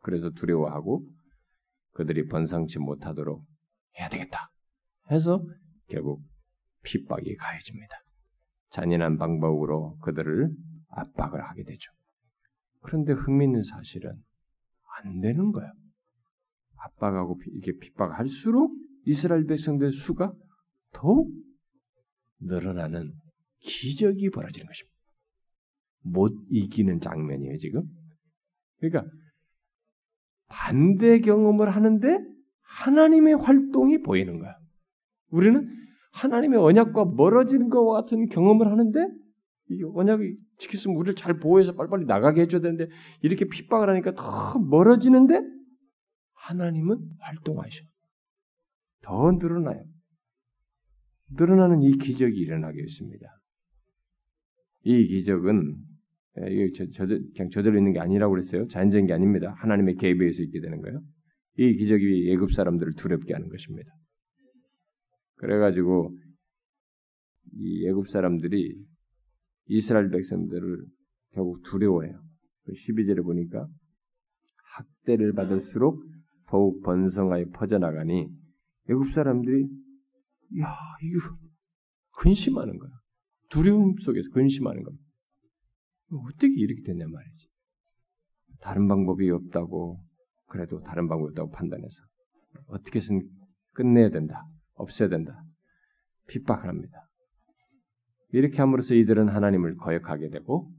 그래서 두려워하고 그들이 번성치 못하도록 해야 되겠다 해서 결국 핍박이 가해집니다. 잔인한 방법으로 그들을 압박을 하게 되죠. 그런데 흥미있는 사실은 안 되는 거예요. 압박하고 이게 핍박할수록 이스라엘 백성들의 수가 더욱 늘어나는 기적이 벌어지는 것입니다. 못 이기는 장면이에요, 지금. 그러니까 반대 경험을 하는데 하나님의 활동이 보이는 거야. 우리는 하나님의 언약과 멀어지는 것과 같은 경험을 하는데 이 언약이 지켰으면 우리를 잘 보호해서 빨리빨리 나가게 해줘야 되는데 이렇게 핍박을 하니까 더 멀어지는데 하나님은 활동하셔. 더 늘어나요. 늘어나는 이 기적이 일어나게 있습니다. 이 기적은 예, 이게 저, 저, 그냥 저절로 있는 게 아니라고 그랬어요. 자연적인 게 아닙니다. 하나님의 개입에 의해서 있게 되는 거예요. 이 기적이 예굽 사람들을 두렵게 하는 것입니다. 그래가지고 이 예굽 사람들이 이스라엘 백성들을 결국 두려워해요. 12절에 그 보니까 학대를 받을수록 더욱 번성하여 퍼져나가니 예굽 사람들이 야 이거 근심하는 거야. 두려움 속에서 근심하는 겁니다. 어떻게 이렇게 됐냐 말이지. 다른 방법이 없다고 그래도 다른 방법이 없다고 판단해서 어떻게든 끝내야 된다. 없애야 된다. 핍박을 합니다. 이렇게 함으로써 이들은 하나님을 거역하게 되고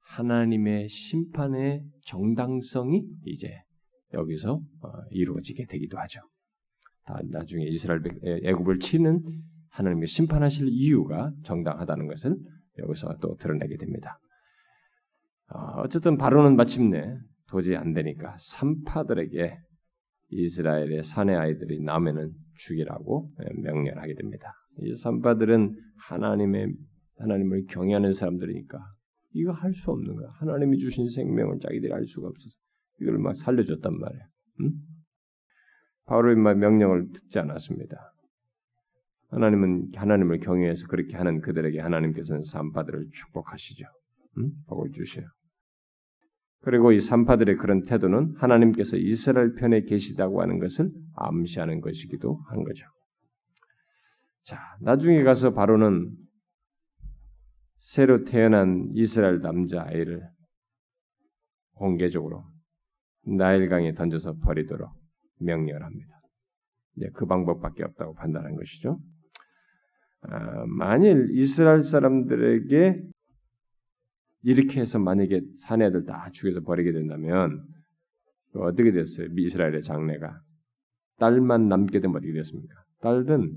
하나님의 심판의 정당성이 이제 여기서 어, 이루어지게 되기도 하죠. 나중에 이스라엘 애굽을 치는 하나님의 심판하실 이유가 정당하다는 것을 여기서 또 드러내게 됩니다. 어, 어쨌든 바로는 마침내 도저히 안 되니까 산파들에게 이스라엘의 사내 아이들이 나면은 죽이라고 명령하게 됩니다. 이 산파들은 하나님의 하나님을 경외하는 사람들이니까 이거 할 수 없는 거야. 하나님이 주신 생명을 자기들이 알 수가 없어서 이걸 막 살려줬단 말이야. 응? 바울의 명령을 듣지 않았습니다. 하나님은 하나님을 경외해서 그렇게 하는 그들에게 하나님께서는 산파들을 축복하시죠. 응? 복을 주셔요. 그리고 이 산파들의 그런 태도는 하나님께서 이스라엘 편에 계시다고 하는 것을 암시하는 것이기도 한 거죠. 자, 나중에 가서 바로는 새로 태어난 이스라엘 남자 아이를 공개적으로 나일강에 던져서 버리도록 명령을 합니다. 이제 그 방법밖에 없다고 판단한 것이죠. 아, 만일 이스라엘 사람들에게 이렇게 해서 만약에 사내들 다 죽여서 버리게 된다면 어떻게 됐어요? 이스라엘의 장래가 딸만 남게 되면 어떻게 됐습니까? 딸은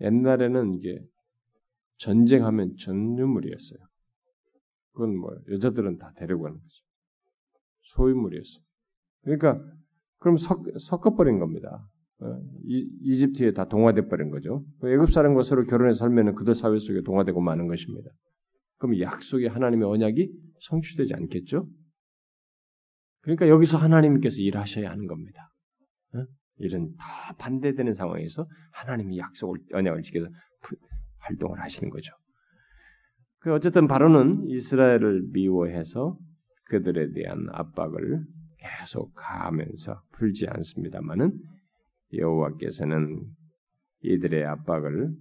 옛날에는 이게 전쟁하면 전유물이었어요. 그건 뭐 여자들은 다 데리고 가는 거죠. 소유물이었어요. 그러니까 그럼 섞, 섞어버린 겁니다. 어, 이, 집트에 다 동화돼 버린 거죠. 애굽 사람과 서로 결혼해서 살면은 그들 사회 속에 동화되고 마는 것입니다. 그럼 약속의 하나님의 언약이 성취되지 않겠죠? 그러니까 여기서 하나님께서 일하셔야 하는 겁니다. 어? 이런 다 반대되는 상황에서 하나님이 약속을 언약을 지켜서 활동을 하시는 거죠. 그 어쨌든 바로는 이스라엘을 미워해서 그들에 대한 압박을 계속 가하면서 풀지 않습니다만은 여호와께서는 이들의 압박을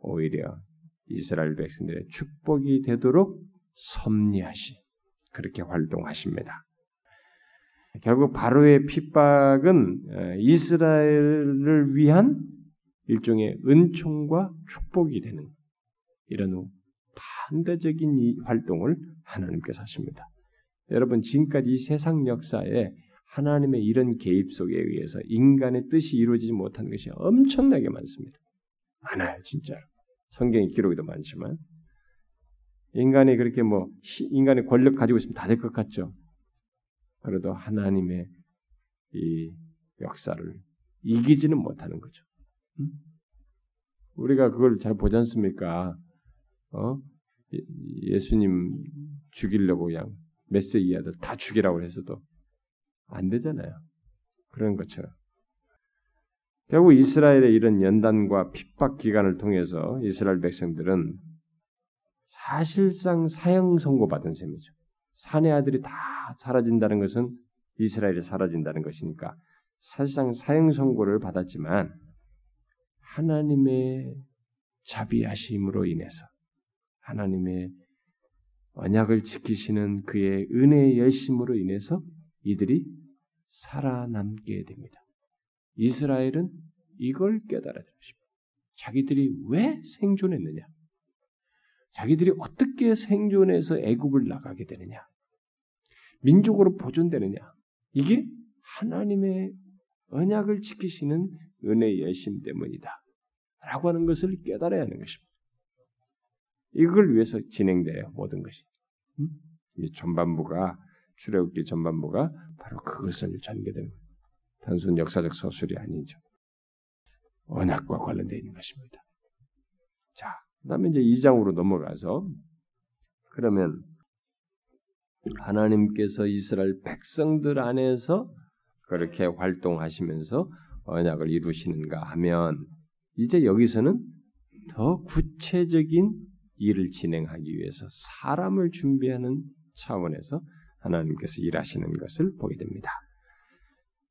오히려 이스라엘 백성들의 축복이 되도록 섭리하시 그렇게 활동하십니다. 결국 바로의 핍박은 이스라엘을 위한 일종의 은총과 축복이 되는 이런 반대적인 이 활동을 하나님께서 하십니다. 여러분 지금까지 이 세상 역사에 하나님의 이런 개입 속에 의해서 인간의 뜻이 이루어지지 못한 것이 엄청나게 많습니다. 많아요, 진짜로. 성경의 기록에도 많지만 인간이 그렇게 뭐 인간의 권력 가지고 있으면 다 될 것 같죠. 그래도 하나님의 이 역사를 이기지는 못하는 거죠. 음? 우리가 그걸 잘 보지 않습니까? 어? 예수님 죽이려고 그냥 메시아들 다 죽이라고 해서도 안 되잖아요. 그런 것처럼. 결국 이스라엘의 이런 연단과 핍박 기간을 통해서 이스라엘 백성들은 사실상 사형 선고받은 셈이죠. 사내 아들이 다 사라진다는 것은 이스라엘이 사라진다는 것이니까 사실상 사형 선고를 받았지만 하나님의 자비하심으로 인해서 하나님의 언약을 지키시는 그의 은혜의 열심으로 인해서 이들이 살아남게 됩니다. 이스라엘은 이걸 깨달아야 됩니다. 자기들이 왜 생존했느냐? 자기들이 어떻게 생존해서 애굽을 나가게 되느냐? 민족으로 보존되느냐? 이게 하나님의 언약을 지키시는 은혜의 열심 때문이다. 라고 하는 것을 깨달아야 하는 것입니다. 이걸 위해서 진행돼요, 모든 것이. 음? 이 전반부가, 출애굽기 전반부가 바로 그것을 전개되는. 단순 역사적 서술이 아니죠. 언약과 관련되어 있는 것입니다. 자, 그 다음에 이제 2장으로 넘어가서, 그러면 하나님께서 이스라엘 백성들 안에서 그렇게 활동하시면서 언약을 이루시는가 하면, 이제 여기서는 더 구체적인 일을 진행하기 위해서 사람을 준비하는 차원에서 하나님께서 일하시는 것을 보게 됩니다.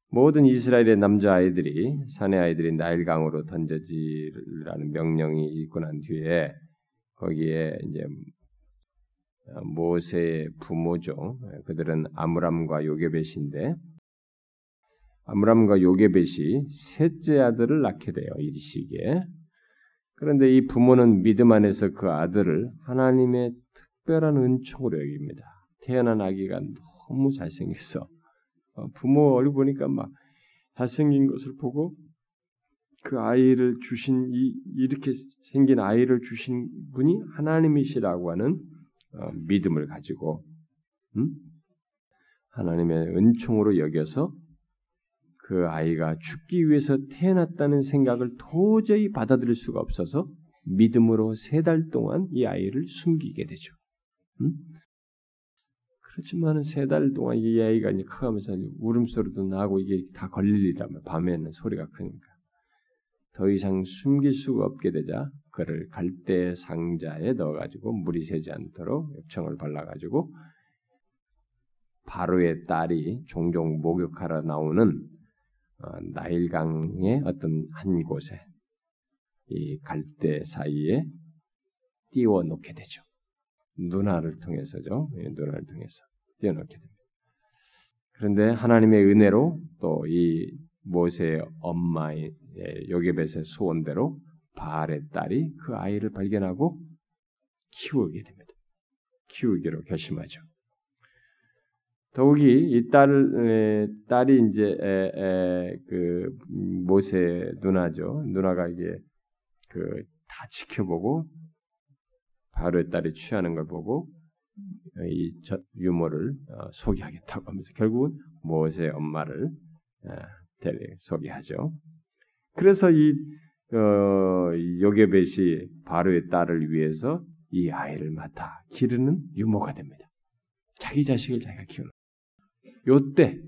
모든 이스라엘의 남자 아이들이 사내 아이들이 나일강으로 던져지라는 명령이 있고 난 뒤에 거기에 이제 모세의 부모죠. 그들은 아므람과 요게벳인데 아므람과 요게벳이 셋째 아들을 낳게 돼요. 이 시기에. 그런데 이 부모는 믿음 안에서 그 아들을 하나님의 특별한 은총으로 여깁니다. 태어난 아기가 너무 잘생겼어. 어, 부모 얼굴 보니까 막 잘생긴 것을 보고 그 아이를 주신 이 이렇게 생긴 아이를 주신 분이 하나님이시라고 하는 어, 믿음을 가지고 음? 하나님의 은총으로 여겨서 그 아이가 죽기 위해서 태어났다는 생각을 도저히 받아들일 수가 없어서 믿음으로 세 달 동안 이 아이를 숨기게 되죠. 음? 그렇지만은 세 달 동안 이 아이가 이제 커가면서 울음소리도 나고 이게 다 걸릴 일이라면 밤에는 소리가 크니까 더 이상 숨길 수가 없게 되자 그를 갈대 상자에 넣어가지고 물이 새지 않도록 액청을 발라가지고 바로의 딸이 종종 목욕하러 나오는 어, 나일강의 어떤 한 곳에 이 갈대 사이에 띄워 놓게 되죠. 누나를 통해서죠. 예, 누나를 통해서 띄워놓게 됩니다. 그런데 하나님의 은혜로 또 이 모세의 엄마의 요게벳의 소원대로 바알의 딸이 그 아이를 발견하고 키우게 됩니다. 키우기로 결심하죠. 더욱이 이 딸, 딸이 이제 에, 에, 그 모세 누나죠. 누나가 이게 그 다 지켜보고 바로의 딸이 취하는 걸 보고 이 유모를 어, 소개하겠다고 하면서 결국은 모세의 엄마를 데려 소개하죠. 그래서 이 어, 요게벳이 바로의 딸을 위해서 이 아이를 맡아 기르는 유모가 됩니다. 자기 자식을 자기가 키우는. 요때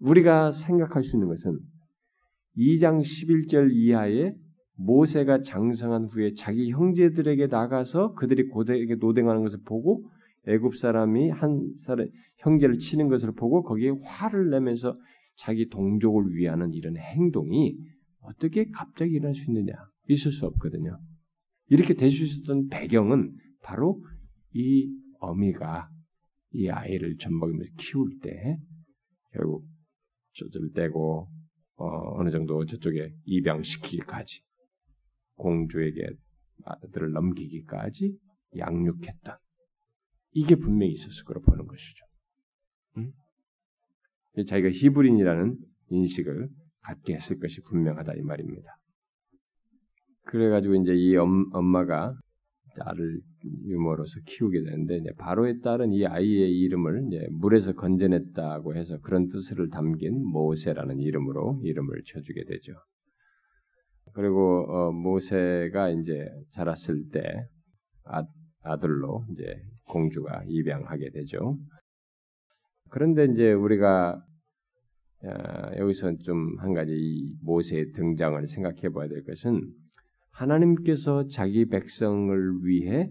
우리가 생각할 수 있는 것은 2장 11절 이하에 모세가 장성한 후에 자기 형제들에게 나가서 그들이 고대에게 노댕하는 것을 보고 애굽 사람이 한 사람 형제를 치는 것을 보고 거기에 화를 내면서 자기 동족을 위하는 이런 행동이 어떻게 갑자기 일어날 수 있느냐? 있을 수 없거든요. 이렇게 될 수 있었던 배경은 바로 이 어미가 이 아이를 젖먹이면서 키울 때 결국 젖을 떼고 어, 느 정도 저쪽에 입양시키기까지 공주에게 아들을 넘기기까지 양육했던 이게 분명히 있었을 거로 보는 것이죠. 음? 자기가 히브린이라는 인식을 갖게 했을 것이 분명하다 이 말입니다. 그래가지고 이제 이 엄, 마가 딸을 유모로서 키우게 되는데 바로의 딸은 이 아이의 이름을 물에서 건져냈다고 해서 그런 뜻을 담긴 모세라는 이름으로 이름을 쳐주게 되죠. 그리고 어, 모세가 이제 자랐을 때 아, 아들로 이제 공주가 입양하게 되죠. 그런데 이제 우리가 여기서 좀 한 가지 이 모세의 등장을 생각해 봐야 될 것은 하나님께서 자기 백성을 위해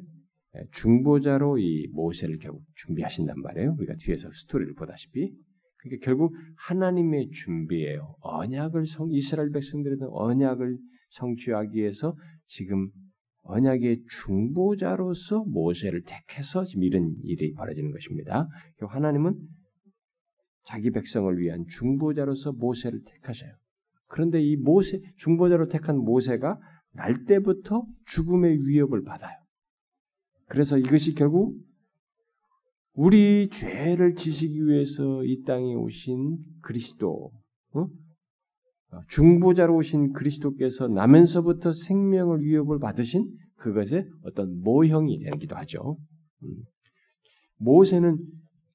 중보자로 이 모세를 결국 준비하신단 말이에요. 우리가 뒤에서 스토리를 보다시피 그러니까 결국 하나님의 준비예요. 언약을 성 이스라엘 백성들은 언약을 성취하기 위해서 지금 언약의 중보자로서 모세를 택해서 지금 이런 일이 벌어지는 것입니다. 하나님은 자기 백성을 위한 중보자로서 모세를 택하셔요. 그런데 이 모세 중보자로 택한 모세가 날 때부터 죽음의 위협을 받아요. 그래서 이것이 결국 우리 죄를 지시기 위해서 이 땅에 오신 그리스도, 어? 중보자로 오신 그리스도께서 나면서부터 생명을 위협을 받으신 그것의 어떤 모형이 되기도 하죠. 음. 모세는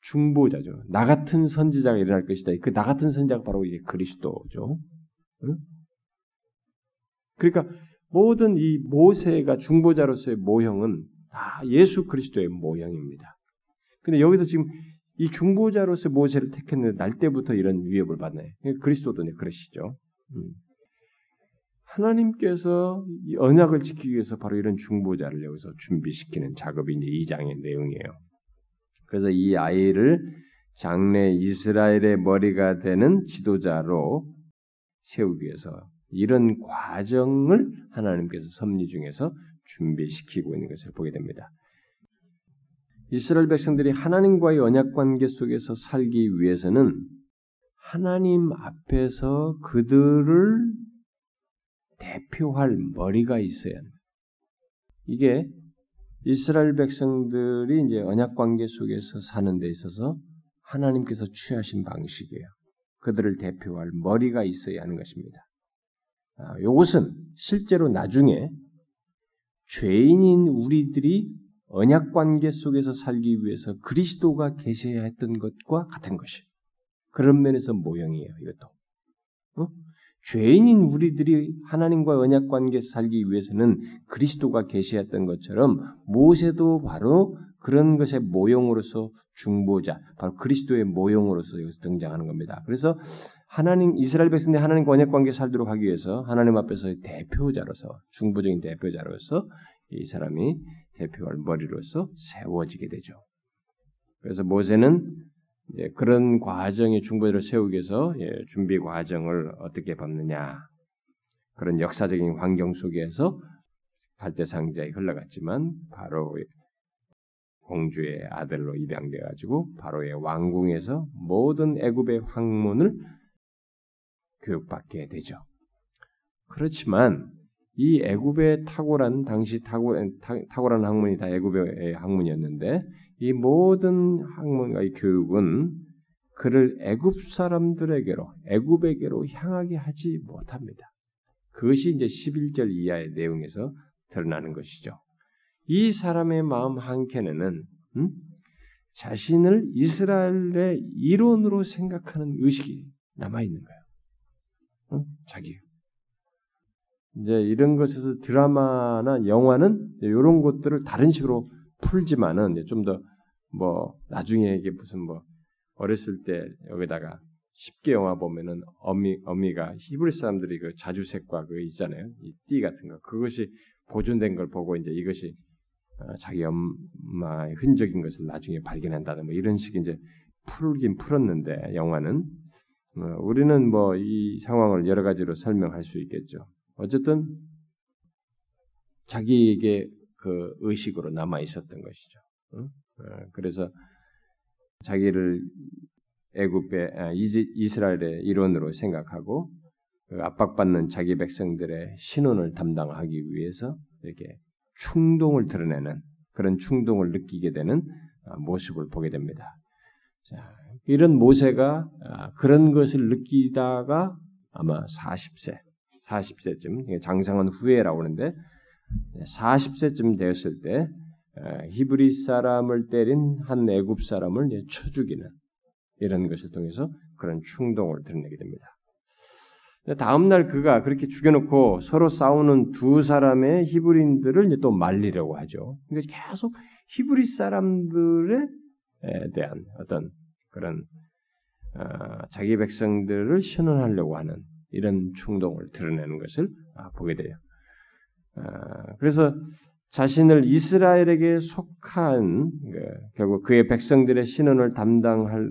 중보자죠. 나 같은 선지자가 일어날 것이다. 그 나 같은 선지자가 바로 이게 그리스도죠. 응? 그러니까 모든 이 모세가 중보자로서의 모형은 다 예수 그리스도의 모형입니다. 근데 여기서 지금 이 중보자로서 모세를 택했는데 날 때부터 이런 위협을 받네. 그리스도도 그러시죠. 음. 하나님께서 이 언약을 지키기 위해서 바로 이런 중보자를 여기서 준비시키는 작업이 이제 2장의 내용이에요. 그래서 이 아이를 장래 이스라엘의 머리가 되는 지도자로 세우기 위해서 이런 과정을 하나님께서 섭리 중에서 준비시키고 있는 것을 보게 됩니다. 이스라엘 백성들이 하나님과의 언약 관계 속에서 살기 위해서는 하나님 앞에서 그들을 대표할 머리가 있어야 합니다. 이게 이스라엘 백성들이 이제 언약 관계 속에서 사는 데 있어서 하나님께서 취하신 방식이에요. 그들을 대표할 머리가 있어야 하는 것입니다. 아, 이것은 실제로 나중에 죄인인 우리들이 언약 관계 속에서 살기 위해서 그리스도가 계셔야 했던 것과 같은 것이. 그런 면에서 모형이에요. 이것도 어? 죄인인 우리들이 하나님과 언약 관계 살기 위해서는 그리스도가 계시했던 것처럼 모세도 바로 그런 것의 모형으로서 중보자, 바로 그리스도의 모형으로서 여기서 등장하는 겁니다. 그래서 하나님 이스라엘 백성들 하나님 언약 관계 살도록 하기 위해서 하나님 앞에서 대표자로서 중보적인 대표자로서 이 사람이 대표할 머리로서 세워지게 되죠. 그래서 모세는 그런 과정의 중보자를 세우기 위해서 예, 준비 과정을 어떻게 밟느냐 그런 역사적인 환경 속에서 갈대상자에 흘러갔지만 바로 공주의 아들로 입양돼 가지고 바로의 왕궁에서 모든 애굽의 황문을 교육받게 되죠. 그렇지만 이 애굽의 탁월한 당시 탁월, 탁월한 학문이 다 애굽의 학문이었는데 이 모든 학문과 의 교육은 그를 애굽 사람들에게로 애굽에게로 향하게 하지 못합니다. 그것이 이제 11절 이하의 내용에서 드러나는 것이죠. 이 사람의 마음 한켠에는 음? 자신을 이스라엘의 이론으로 생각하는 의식이 남아 있는 거예요. 응? 자기. 이제 이런 것에서 드라마나 영화는 이런 것들을 다른 식으로 풀지만은 좀 더 뭐 나중에 이게 무슨 뭐 어렸을 때 여기다가 쉽게 영화 보면은 어미 어미가 히브리 사람들이 그 자주색과 그 있잖아요. 이 띠 같은 거. 그것이 보존된 걸 보고 이제 이것이 어, 자기 엄마의 흔적인 것을 나중에 발견한다는 뭐 이런 식의 이제 풀긴 풀었는데 영화는. 어, 우리는 뭐 이 상황을 여러 가지로 설명할 수 있겠죠. 어쨌든 자기에게 그 의식으로 남아 있었던 것이죠. 어, 그래서 자기를 애굽의 아, 이스라엘의 일원으로 생각하고 그 압박받는 자기 백성들의 신원을 담당하기 위해서 이렇게 충동을 드러내는 그런 충동을 느끼게 되는 아, 모습을 보게 됩니다. 자, 이런 모세가 아, 그런 것을 느끼다가 아마 40세, 40세쯤 장상한 후에라고 하는데 40세쯤 되었을 때 아, 히브리 사람을 때린 한 애굽 사람을 쳐 죽이는 이런 것을 통해서 그런 충동을 드러내게 됩니다. 다음 날 그가 그렇게 죽여놓고 서로 싸우는 두 사람의 히브리인들을 또 말리려고 하죠. 그러니까 계속 히브리 사람들에 대한 어떤 그런 어, 자기 백성들을 신원하려고 하는 이런 충동을 드러내는 것을 아, 보게 돼요. 어, 그래서 자신을 이스라엘에게 속한 그, 결국 그의 백성들의 신원을 담당할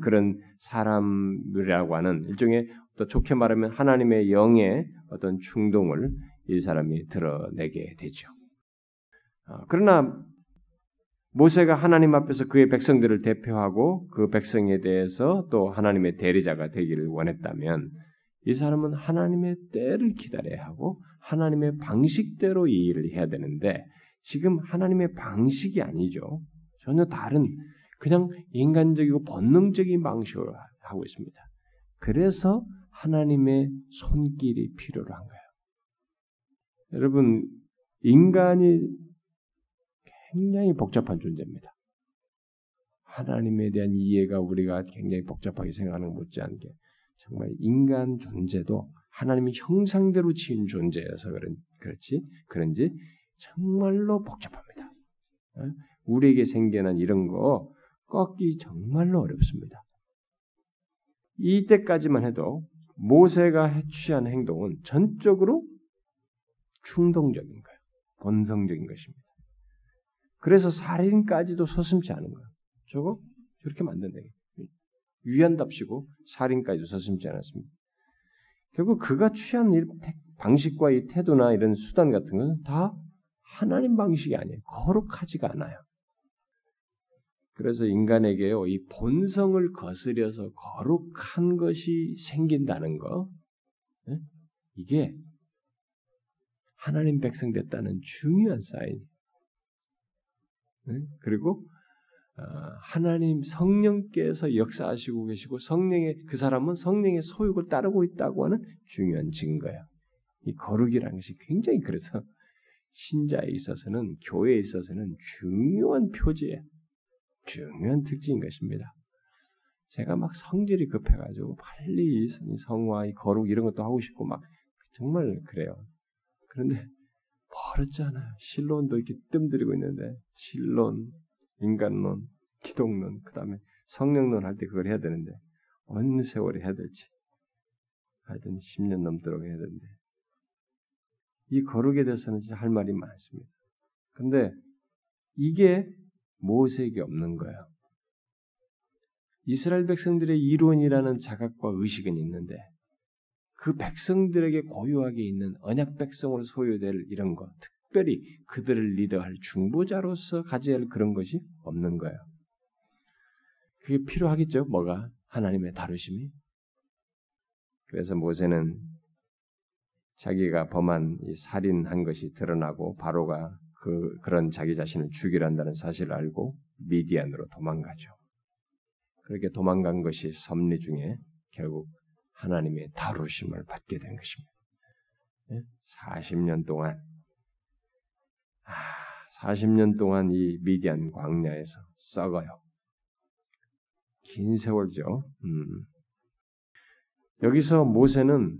그런 사람이라고 하는 일종의 또 좋게 말하면 하나님의 영의 어떤 충동을 이 사람이 드러내게 되죠. 어, 그러나 모세가 하나님 앞에서 그의 백성들을 대표하고 그 백성에 대해서 또 하나님의 대리자가 되기를 원했다면 이 사람은 하나님의 때를 기다려야 하고 하나님의 방식대로 이 일을 해야 되는데 지금 하나님의 방식이 아니죠. 전혀 다른 그냥 인간적이고 본능적인 방식으로 하고 있습니다. 그래서 하나님의 손길이 필요로 한 거예요. 여러분, 인간이 굉장히 복잡한 존재입니다. 하나님에 대한 이해가 우리가 굉장히 복잡하게 생각하는 못지않게 정말 인간 존재도 하나님의 형상대로 지은 존재여서 그런 그렇지 그런지 정말로 복잡합니다. 어? 우리에게 생겨난 이런 거 꺾기 정말로 어렵습니다. 이때까지만 해도 모세가 취한 행동은 전적으로 충동적인 거예요. 본성적인 것입니다. 그래서 살인까지도 서슴지 않은 거예요. 저거 저렇게 만든다. 위안답시고 살인까지도 서슴지 않았습니다. 결국 그가 취한 방식과 이 태도나 이런 수단 같은 것은 다 하나님 방식이 아니에요. 거룩하지가 않아요. 그래서 인간에게요, 이 본성을 거스려서 거룩한 것이 생긴다는 거, 네? 이게 하나님 백성 됐다는 중요한 사인. 네? 그리고 어, 하나님 성령께서 역사하시고 계시고 성령의 그 사람은 성령의 소욕을 따르고 있다고 하는 중요한 증거예요. 이 거룩이라는 것이 굉장히 그래서 신자에 있어서는 교회에 있어서는 중요한 표지예요. 중요한 특징인 것입니다. 제가 막 성질이 급해가지고 빨리 성화, 거룩 이런 것도 하고 싶고 막 정말 그래요. 그런데 버렸잖아요. 신론도 이렇게 뜸들이고 있는데 신론, 인간론, 기독론, 그 다음에 성령론 할 때 그걸 해야 되는데 어느 세월에 해야 될지 하여튼 10년 넘도록 해야 되는데 이 거룩에 대해서는 진짜 할 말이 많습니다. 근데 이게 모세에게 없는 거예요. 이스라엘 백성들의 이론이라는 자각과 의식은 있는데 그 백성들에게 고유하게 있는 언약 백성으로 소유될 이런 것, 특별히 그들을 리더할 중보자로서 가져야 할 그런 것이 없는 거예요. 그게 필요하겠죠. 뭐가 하나님의 다루심이. 그래서 모세는 자기가 범한 이 살인한 것이 드러나고 바로가 그 그런 자기 자신을 죽이려 한다는 사실을 알고 미디안으로 도망가죠. 그렇게 도망간 것이 섭리 중에 결국 하나님의 다루심을 받게 된 것입니다. 40년 동안 아, 40년 동안 이 미디안 광야에서 썩어요. 긴 세월죠. 음. 여기서 모세는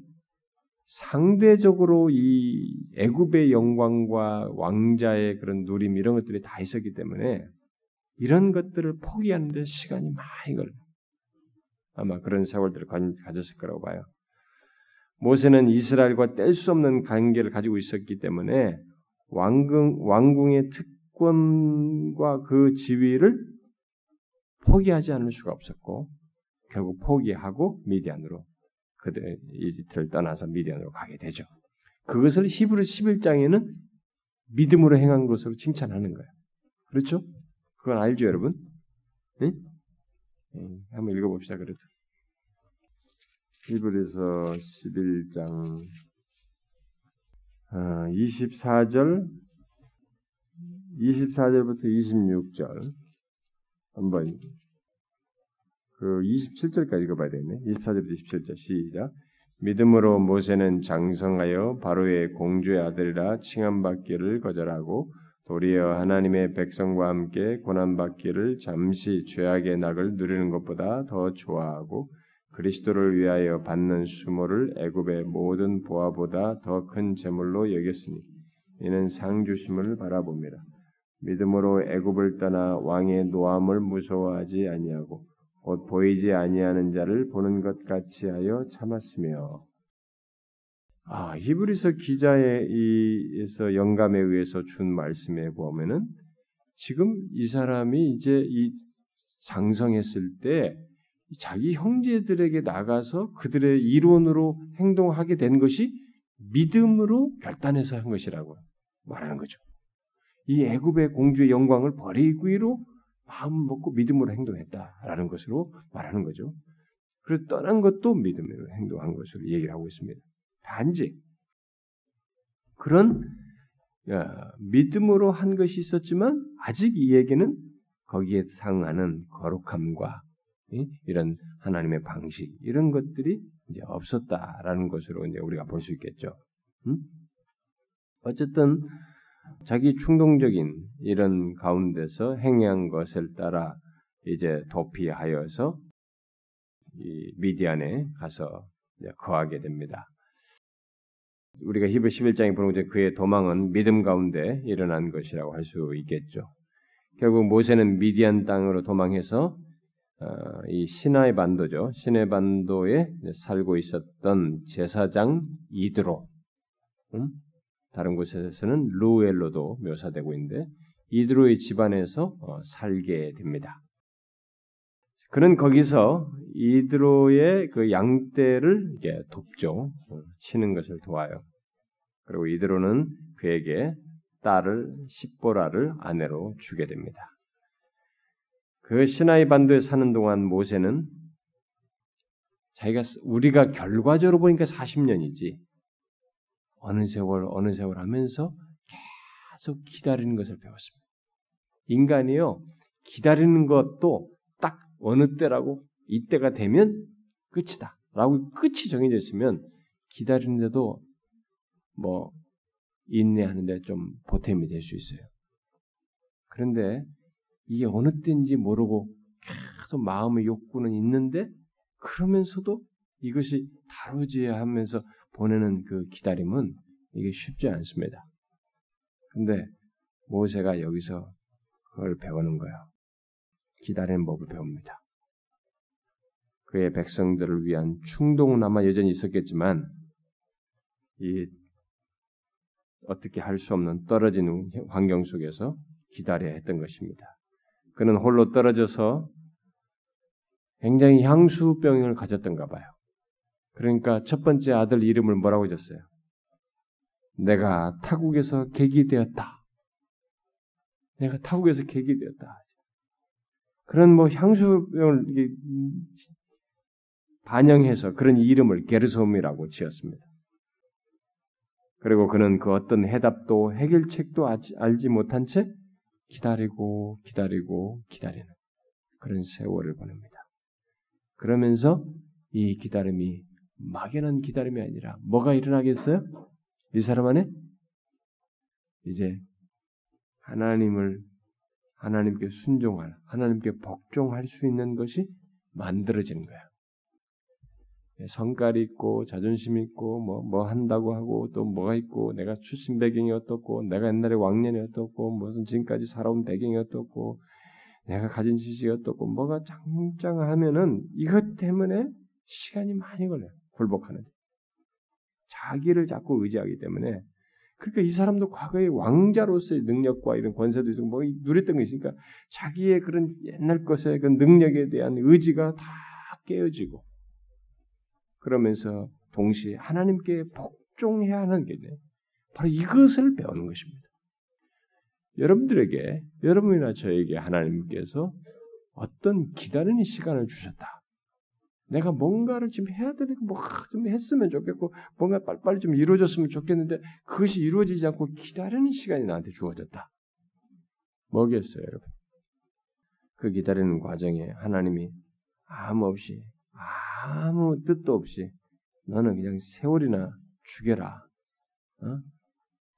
상대적으로 이 애굽의 영광과 왕자의 그런 누림 이런 것들이 다 있었기 때문에 이런 것들을 포기하는데 시간이 많이 걸려. 아마 그런 세월들을 가졌을 거라고 봐요. 모세는 이스라엘과 뗄 수 없는 관계를 가지고 있었기 때문에 왕궁 왕궁의 특권과 그 지위를 포기하지 않을 수가 없었고 결국 포기하고 미디안으로 그들 이집트를 떠나서 미디안으로 가게 되죠. 그것을 히브리 11장에는 믿음으로 행한 것으로 칭찬하는 거예요. 그렇죠? 그건 알죠, 여러분? 응? 응, 한번 읽어봅시다, 그래도. 히브리서 11장 24절 24절부터 26절 한번 그 27절까지 읽어봐야 되겠네. 24절부터 27절 시작. 믿음으로 모세는 장성하여 바로의 공주의 아들이라 칭함받기를 거절하고 도리어 하나님의 백성과 함께 고난받기를 잠시 죄악의 낙을 누리는 것보다 더 좋아하고 그리스도를 위하여 받는 수모를 애굽의 모든 보화보다 더 큰 재물로 여겼으니 이는 상 주심을 바라봅니다. 믿음으로 애굽을 떠나 왕의 노함을 무서워하지 아니하고 곧 보이지 아니하는 자를 보는 것 같이 하여 참았으며 아 히브리서 기자의 이에서 영감에 의해서 준 말씀에 보면은 지금 이 사람이 이제 이 장성했을 때 자기 형제들에게 나가서 그들의 이론으로 행동하게 된 것이 믿음으로 결단해서 한 것이라고 말하는 거죠. 이 애굽의 공주의 영광을 버리기로 마음 먹고 믿음으로 행동했다라는 것으로 말하는 거죠. 그래서 떠난 것도 믿음으로 행동한 것으로 얘기를 하고 있습니다. 단지 그런 믿음으로 한 것이 있었지만 아직 이에게는 거기에 상하는 거룩함과 이런 하나님의 방식 이런 것들이 이제 없었다라는 것으로 이제 우리가 볼 수 있겠죠. 어쨌든 자기 충동적인 이런 가운데서 행한 것을 따라 이제 도피하여서 이 미디안에 가서 거하게 됩니다. 우리가 히브리 11장에 보는 것 그의 도망은 믿음 가운데 일어난 것이라고 할 수 있겠죠. 결국 모세는 미디안 땅으로 도망해서 어, 이 시나이 반도죠. 시내 반도에 살고 있었던 제사장 이드로, 음? 다른 곳에서는 루엘로도 묘사되고 있는데 이드로의 집안에서 어, 살게 됩니다. 그는 거기서 이드로의 그 양떼를 이게 돕죠. 어, 치는 것을 도와요. 그리고 이드로는 그에게 딸을 십보라를 아내로 주게 됩니다. 그 시나이 반도에 사는 동안 모세는 자기가 우리가 결과적으로 보니까 40년이지 어느 세월 어느 세월 하면서 계속 기다리는 것을 배웠습니다. 인간이요 기다리는 것도 딱 어느 때라고 이때가 되면 끝이다 라고 끝이 정해져 있으면 기다리는데도 뭐 인내하는데 좀 보탬이 될 수 있어요. 그런데 이게 어느 때인지 모르고 또 마음의 욕구는 있는데 그러면서도 이것이 다루지야 하면서 보내는 그 기다림은 이게 쉽지 않습니다. 근데 모세가 여기서 그걸 배우는 거예요. 기다리는 법을 배웁니다. 그의 백성들을 위한 충동은 아마 여전히 있었겠지만 이 어떻게 할 수 없는 떨어진 환경 속에서 기다려야 했던 것입니다. 그는 홀로 떨어져서 굉장히 향수병을 가졌던가 봐요. 그러니까 첫 번째 아들 이름을 뭐라고 줬어요? 내가 타국에서 계기되었다. 내가 타국에서 계기되었다. 그런 뭐 향수병을 반영해서 그런 이름을 게르솜이라고 지었습니다. 그리고 그는 그 어떤 해답도 해결책도 알지 못한 채 기다리고 기다리고 기다리는 그런 세월을 보냅니다. 그러면서 이 기다림이 막연한 기다림이 아니라 뭐가 일어나겠어요? 이 사람 안에 이제 하나님을 하나님께 순종할 하나님께 복종할 수 있는 것이 만들어지는 거야. 성깔이 있고 자존심 있고 뭐뭐 뭐 한다고 하고 또 뭐가 있고 내가 출신 배경이 어떻고 내가 옛날에 왕년이 어떻고 무슨 지금까지 살아온 배경이 어떻고 내가 가진 지식이 어떻고 뭐가 짱짱하면은 이것 때문에 시간이 많이 걸려요. 굴복하는데 자기를 자꾸 의지하기 때문에 그러니까 이 사람도 과거의 왕자로서의 능력과 이런 권세도 있고 뭐 누렸던 게 있으니까 자기의 그런 옛날 것의 그 능력에 대한 의지가 다 깨어지고 그러면서 동시에 하나님께 복종해야 하는 게 바로 이것을 배우는 것입니다. 여러분들에게 여러분이나 저에게 하나님께서 어떤 기다리는 시간을 주셨다. 내가 뭔가를 지금 해야 되는 뭐좀 했으면 좋겠고 뭔가 빨리빨리 좀 이루어졌으면 좋겠는데 그것이 이루어지지 않고 기다리는 시간이 나한테 주어졌다. 뭐겠어요, 여러분? 그 기다리는 과정에 하나님이 아무 없이 아무 뜻도 없이 너는 그냥 세월이나 죽여라. 어?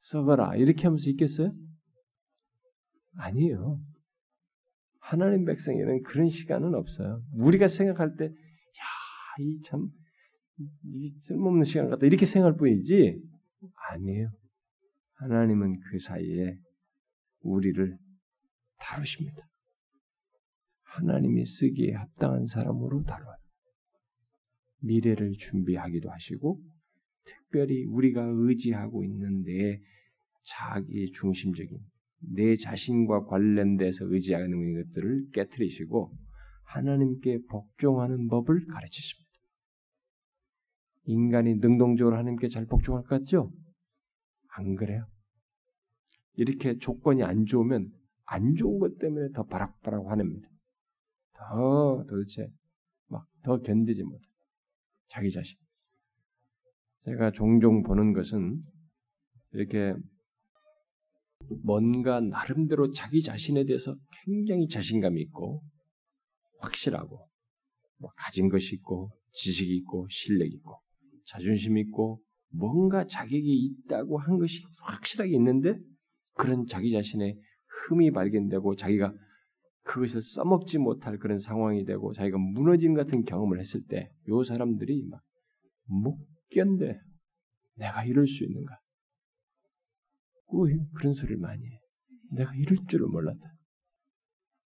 썩어라. 이렇게 하면서 있겠어요? 아니에요. 하나님 백성에는 그런 시간은 없어요. 우리가 생각할 때, 야, 이 참, 이 쓸모없는 시간 같다. 이렇게 생각할 뿐이지, 아니에요. 하나님은 그 사이에 우리를 다루십니다. 하나님이 쓰기에 합당한 사람으로 다뤄요. 미래를 준비하기도 하시고 특별히 우리가 의지하고 있는데 자기 중심적인 내 자신과 관련돼서 의지하는 것들을 깨뜨리시고 하나님께 복종하는 법을 가르치십니다. 인간이 능동적으로 하나님께 잘 복종할 것 같죠? 안 그래요. 이렇게 조건이 안 좋으면 안 좋은 것 때문에 더 바락바락 화냅니다. 더 도대체 막 더 견디지 못해. 자기 자신. 제가 종종 보는 것은 이렇게 뭔가 나름대로 자기 자신에 대해서 굉장히 자신감이 있고 확실하고 뭐 가진 것이 있고 지식이 있고 실력이 있고 자존심이 있고 뭔가 자격이 있다고 한 것이 확실하게 있는데 그런 자기 자신의 흠이 발견되고 자기가 그것을 써먹지 못할 그런 상황이 되고 자기가 무너진 같은 경험을 했을 때 요 사람들이 막못 견뎌. 내가 이럴 수 있는가? 그런 소리를 많이 해. 내가 이럴 줄을 몰랐다.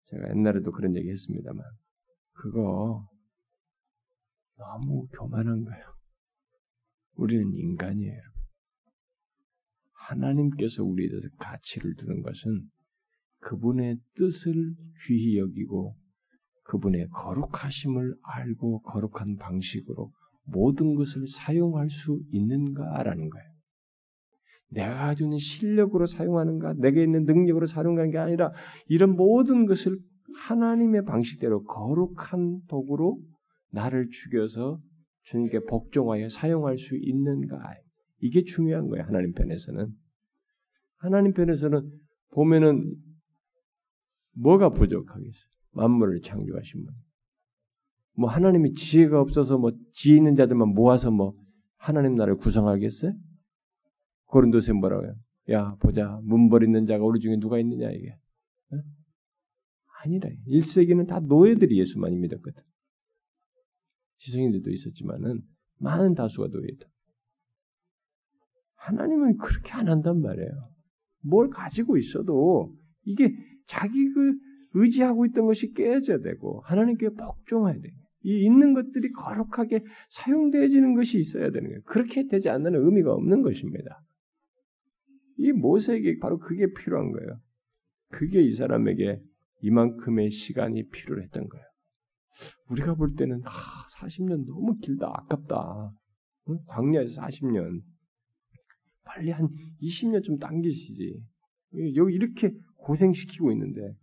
제가 옛날에도 그런 얘기 했습니다만 그거 너무 교만한 거예요. 우리는 인간이에요. 하나님께서 우리에 대해서 가치를 두는 것은 그분의 뜻을 귀히 여기고 그분의 거룩하심을 알고 거룩한 방식으로 모든 것을 사용할 수 있는가라는 거예요. 내가 가지고 있는 실력으로 사용하는가, 내게 있는 능력으로 사용하는 게 아니라 이런 모든 것을 하나님의 방식대로 거룩한 도구로 나를 죽여서 주님께 복종하여 사용할 수 있는가. 이게 중요한 거예요. 하나님 편에서는. 하나님 편에서는 보면은 뭐가 부족하겠어요? 만물을 창조하신 분. 뭐 하나님이 지혜가 없어서 뭐 지혜 있는 자들만 모아서 뭐 하나님 나라를 구성하겠어요? 고린도서 뭐라고 해요? 야 보자 문벌 있는 자가 우리 중에 누가 있느냐 이게 어? 아니라 1세기는 다 노예들이 예수만이 믿었거든. 지성인들도 있었지만은 많은 다수가 노예다. 하나님은 그렇게 안 한단 말이에요. 뭘 가지고 있어도 이게 자기 그 의지하고 있던 것이 깨져야 되고 하나님께 복종해야 돼. 이 있는 것들이 거룩하게 사용되어지는 것이 있어야 되는 거예요. 그렇게 되지 않는 의미가 없는 것입니다. 이 모세에게 바로 그게 필요한 거예요. 그게 이 사람에게 이만큼의 시간이 필요했던 거예요. 우리가 볼 때는 아, 40년 너무 길다, 아깝다. 응? 광야에서 40년. 빨리 한 20년 좀 당기시지. 여기 이렇게 고생시키고 있는데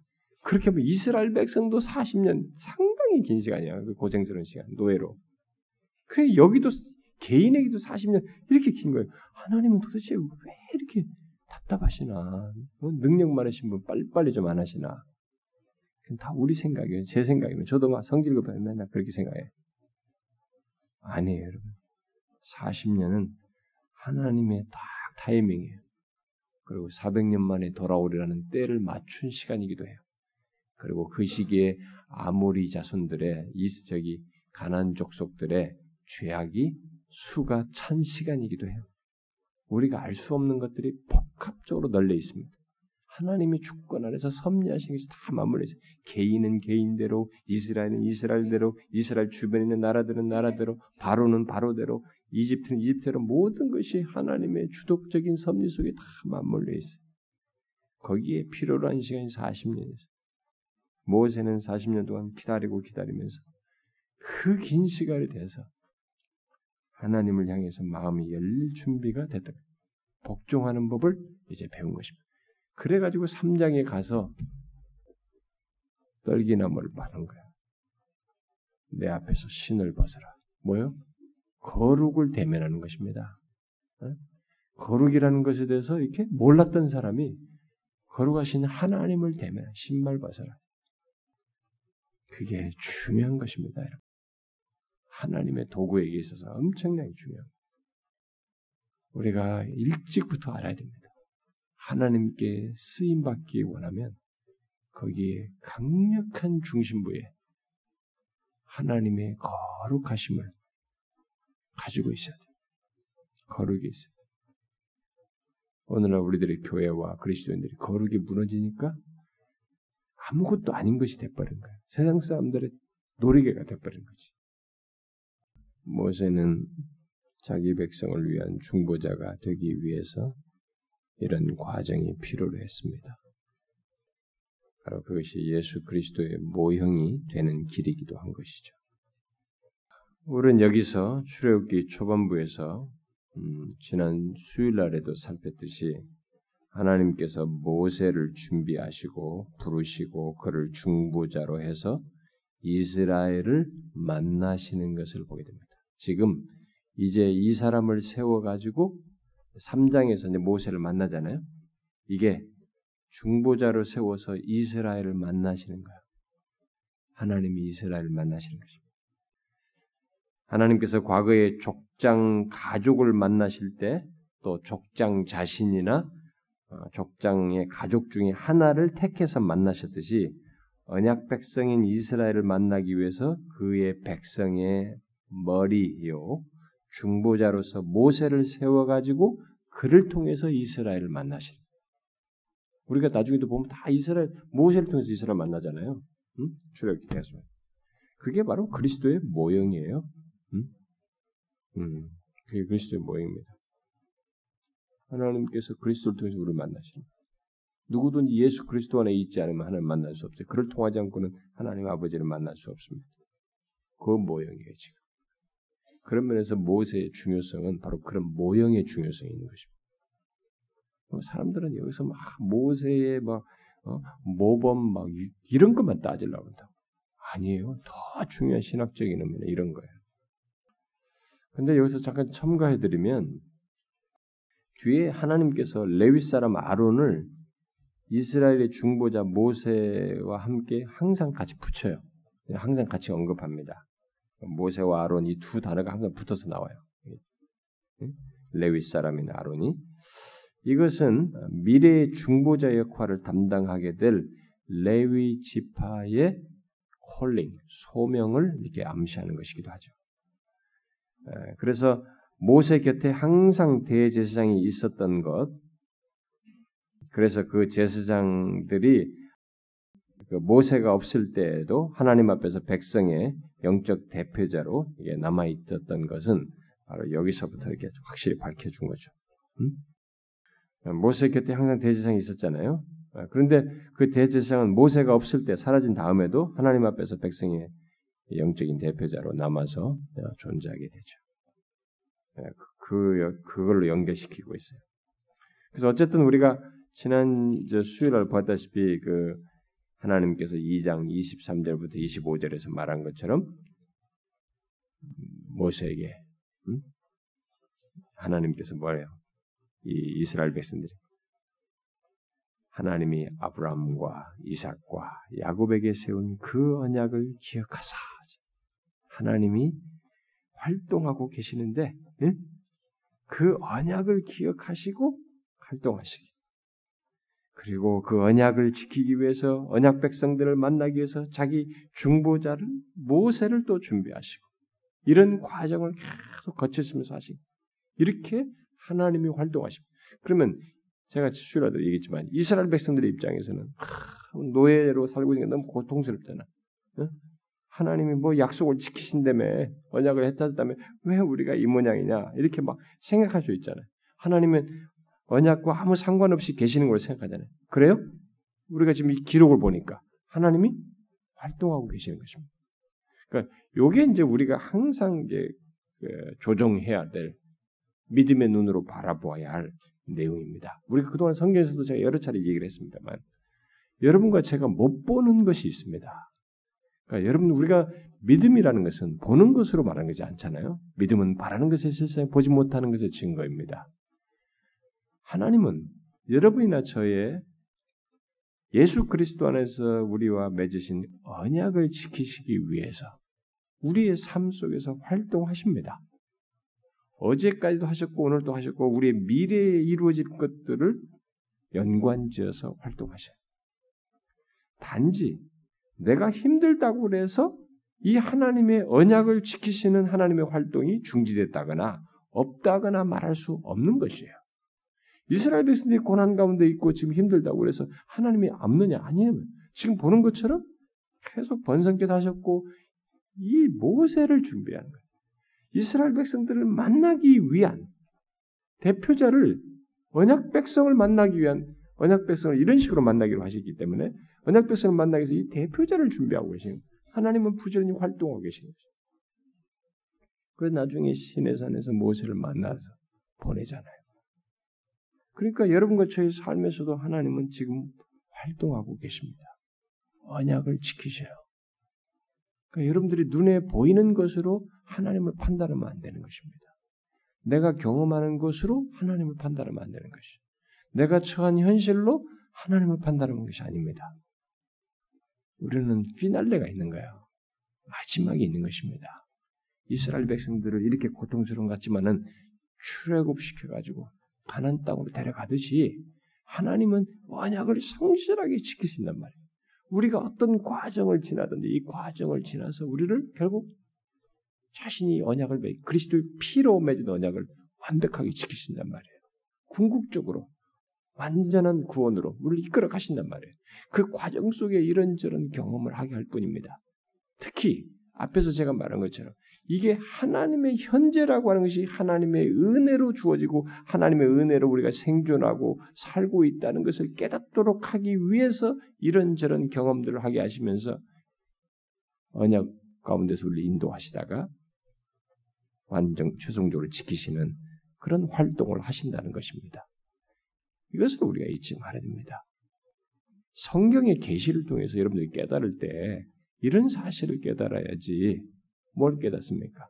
그렇게 하면 이스라엘 백성도 40년 상당히 긴 시간이야. 그 고생스러운 시간, 노예로. 그래 여기도 개인에게도 40년 이렇게 긴 거예요. 하나님은 도대체 왜 이렇게 답답하시나? 뭐 능력 많으신 분 빨리빨리 좀 안 하시나? 다 우리 생각이에요. 제 생각이면 저도 막 성질 급 하면 맨날 그렇게 생각해. 아니에요, 여러분. 40년은 하나님의 딱 타이밍이에요. 그리고 400년 만에 돌아오리라는 때를 맞춘 시간이기도 해요. 그리고 그 시기에 아모리 자손들의 이 저기 가난 족속들의 죄악이 수가 찬 시간이기도 해요. 우리가 알 수 없는 것들이 복합적으로 널려 있습니다. 하나님이 주권 안에서 섭리하신 것이 다 맞물려 있어요. 개인은 개인대로, 이스라엘은 이스라엘대로, 이스라엘 주변에 있는 나라들은 나라대로, 바로는 바로대로, 이집트는 이집트대로 모든 것이 하나님의 주독적인 섭리 속에 다 맞물려 있어요. 거기에 필요로 한 시간이 40년이었어요. 모세는 40년 동안 기다리고 기다리면서 그 긴 시간이 돼서 하나님을 향해서 마음이 열릴 준비가 됐다. 복종하는 법을 이제 배운 것입니다. 그래가지고 3장에 가서 떨기나무를 바른 거야. 내 앞에서 신을 벗어라. 뭐요? 거룩을 대면하는 것입니다. 어? 거룩이라는 것에 대해서 이렇게 몰랐던 사람이 거룩하신 하나님을 대면 신발 벗어라. 그게 중요한 것입니다. 여러분. 하나님의 도구에게 있어서 엄청나게 중요합니다. 우리가 일찍부터 알아야 됩니다. 하나님께 쓰임 받기 원하면 거기에 강력한 중심부에 하나님의 거룩하심을 가지고 있어야 돼요. 거룩이 있어야 돼요. 오늘날 우리들의 교회와 그리스도인들이 거룩이 무너지니까 아무것도 아닌 것이 돼버린 거예요. 세상 사람들의 놀이개가 돼버린 거지. 모세는 자기 백성을 위한 중보자가 되기 위해서 이런 과정이 필요로 했습니다. 바로 그것이 예수 그리스도의 모형이 되는 길이기도 한 것이죠. 우리는 여기서 출애굽기 초반부에서 음, 지난 수요일 날에도 살폈듯이 하나님께서 모세를 준비하시고 부르시고 그를 중보자로 해서 이스라엘을 만나시는 것을 보게 됩니다. 지금 이제 이 사람을 세워 가지고 3장에서 이제 모세를 만나잖아요. 이게 중보자로 세워서 이스라엘을 만나시는 거예요. 하나님이 이스라엘을 만나시는 것입니다. 하나님께서 과거에 족장 가족을 만나실 때 또 족장 자신이나 어, 족장의 가족 중에 하나를 택해서 만나셨듯이 언약 백성인 이스라엘을 만나기 위해서 그의 백성의 머리요 중보자로서 모세를 세워 가지고 그를 통해서 이스라엘을 만나실. 우리가 나중에도 보면 다 이스라엘 모세를 통해서 이스라엘 만나잖아요. 응? 출애굽기 계속. 그게 바로 그리스도의 모형이에요. 응? 음, 그게 그리스도의 모형입니다. 하나님께서 그리스도를 통해서 우리를 만나십니다. 누구든지 예수 그리스도 안에 있지 않으면 하나님 만날 수 없어요. 그를 통하지 않고는 하나님 아버지를 만날 수 없습니다. 그 모형이에요, 지금. 그런 면에서 모세의 중요성은 바로 그런 모형의 중요성이 있는 것입니다. 뭐 사람들은 여기서 막 모세의 막 어, 모범 막 이런 것만 따지려고 한다고. 아니에요. 더 중요한 신학적인 의미는 이런 거예요. 근데 여기서 잠깐 첨가해 드리면 뒤에 하나님께서 레위 사람 아론을 이스라엘의 중보자 모세와 함께 항상 같이 붙여요. 항상 같이 언급합니다. 모세와 아론 이 두 단어가 항상 붙어서 나와요. 레위 사람인 아론이 이것은 미래의 중보자 역할을 담당하게 될 레위 지파의 콜링, 소명을 이렇게 암시하는 것이기도 하죠. 그래서 모세 곁에 항상 대제사장이 있었던 것, 그래서 그 제사장들이 그 모세가 없을 때에도 하나님 앞에서 백성의 영적 대표자로 남아 있었던 것은 바로 여기서부터 이렇게 확실히 밝혀준 거죠. 음? 모세 곁에 항상 대제사장이 있었잖아요. 아, 그런데 그 대제사장은 모세가 없을 때 사라진 다음에도 하나님 앞에서 백성의 영적인 대표자로 남아서 어, 존재하게 되죠. 예, 그, 그 그걸로 연결시키고 있어요. 그래서 어쨌든 우리가 지난 수요일 날 보았다시피 그 하나님께서 2장 23절부터 25절에서 말한 것처럼 모세에게 음? 하나님께서 뭐래요? 이 이스라엘 백성들이 하나님이 아브라함과 이삭과 야곱에게 세운 그 언약을 기억하사 하나님이 활동하고 계시는데 응? 그 언약을 기억하시고 활동하시기 그리고 그 언약을 지키기 위해서 언약 백성들을 만나기 위해서 자기 중보자를 모세를 또 준비하시고 이런 과정을 계속 거치시면서 하시고 이렇게 하나님이 활동하십니다. 그러면 제가 수라도 얘기했지만 이스라엘 백성들의 입장에서는 노예로 살고 있는 게 너무 고통스럽잖아. 어? 하나님이 뭐 약속을 지키신다며 언약을 했다다며 왜 우리가 이 모양이냐 이렇게 막 생각할 수 있잖아요. 하나님은 언약과 아무 상관없이 계시는 걸 생각하잖아요. 그래요? 우리가 지금 이 기록을 보니까 하나님이 활동하고 계시는 것입니다. 그러니까 요게 이제 우리가 항상 이제 그 조정해야 될 믿음의 눈으로 바라보아야 할 내용입니다. 우리가 그동안 성경에서도 제가 여러 차례 얘기를 했습니다만 여러분과 제가 못 보는 것이 있습니다. 그러니까 여러분 우리가 믿음이라는 것은 보는 것으로 말하는 것이 않잖아요. 믿음은 바라는 것에 실상 보지 못하는 것의 증거입니다. 하나님은 여러분이나 저의 예수 그리스도 안에서 우리와 맺으신 언약을 지키시기 위해서 우리의 삶 속에서 활동하십니다. 어제까지도 하셨고 오늘도 하셨고 우리의 미래에 이루어질 것들을 연관지어서 활동하셔요. 단지 내가 힘들다고 그래서 이 하나님의 언약을 지키시는 하나님의 활동이 중지됐다거나 없다거나 말할 수 없는 것이에요. 이스라엘 백성들이 고난 가운데 있고 지금 힘들다고 그래서 하나님이 없느냐 아니에요. 지금 보는 것처럼 계속 번성케 하셨고 이 모세를 준비하는 거예요. 이스라엘 백성들을 만나기 위한 대표자를 언약 백성을 만나기 위한 언약 백성을 이런 식으로 만나기로 하셨기 때문에 언약 백성을 만나기 위해서 이 대표자를 준비하고 계시는 하나님은 부지런히 활동하고 계시는 거죠. 그래서 나중에 신의 산에서 모세를 만나서 보내잖아요. 그러니까 여러분과 저의 삶에서도 하나님은 지금 활동하고 계십니다. 언약을 지키셔요. 그러니까 여러분들이 눈에 보이는 것으로 하나님을 판단하면 안 되는 것입니다. 내가 경험하는 것으로 하나님을 판단하면 안 되는 것이. 내가 처한 현실로 하나님을 판단하는 것이 아닙니다. 우리는 피날레가 있는 거예요. 마지막에 있는 것입니다. 이스라엘 백성들을 이렇게 고통스러운 것 같지만은 출애굽시켜 가지고 가난 땅으로 데려가듯이 하나님은 언약을 성실하게 지키신단 말이에요. 우리가 어떤 과정을 지나든지 이 과정을 지나서 우리를 결국 자신이 언약을 맺, 그리스도의 피로 맺은 언약을 완벽하게 지키신단 말이에요. 궁극적으로 완전한 구원으로 우리를 이끌어 가신단 말이에요. 그 과정 속에 이런저런 경험을 하게 할 뿐입니다. 특히 앞에서 제가 말한 것처럼 이게 하나님의 현재라고 하는 것이 하나님의 은혜로 주어지고 하나님의 은혜로 우리가 생존하고 살고 있다는 것을 깨닫도록 하기 위해서 이런저런 경험들을 하게 하시면서 언약 가운데서 우리 인도하시다가 완전 최종적으로 지키시는 그런 활동을 하신다는 것입니다. 이것을 우리가 잊지 말아야 됩니다. 성경의 계시를 통해서 여러분들이 깨달을 때 이런 사실을 깨달아야지 뭘 깨닫습니까?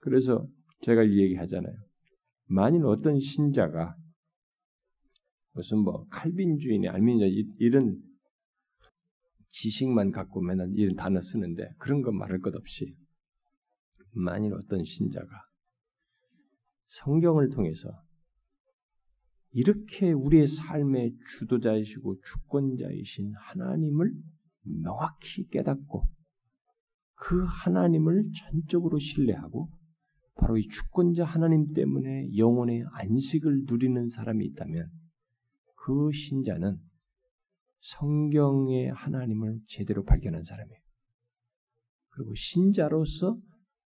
그래서 제가 이 얘기 하잖아요. 만일 어떤 신자가 무슨 뭐 칼빈주의니 알미니아 이런 지식만 갖고 맨날 이런 단어 쓰는데 그런 거 말할 것 없이 만일 어떤 신자가 성경을 통해서 이렇게 우리의 삶의 주도자이시고 주권자이신 하나님을 명확히 깨닫고 그 하나님을 전적으로 신뢰하고 바로 이 주권자 하나님 때문에 영혼의 안식을 누리는 사람이 있다면 그 신자는 성경의 하나님을 제대로 발견한 사람이에요. 그리고 신자로서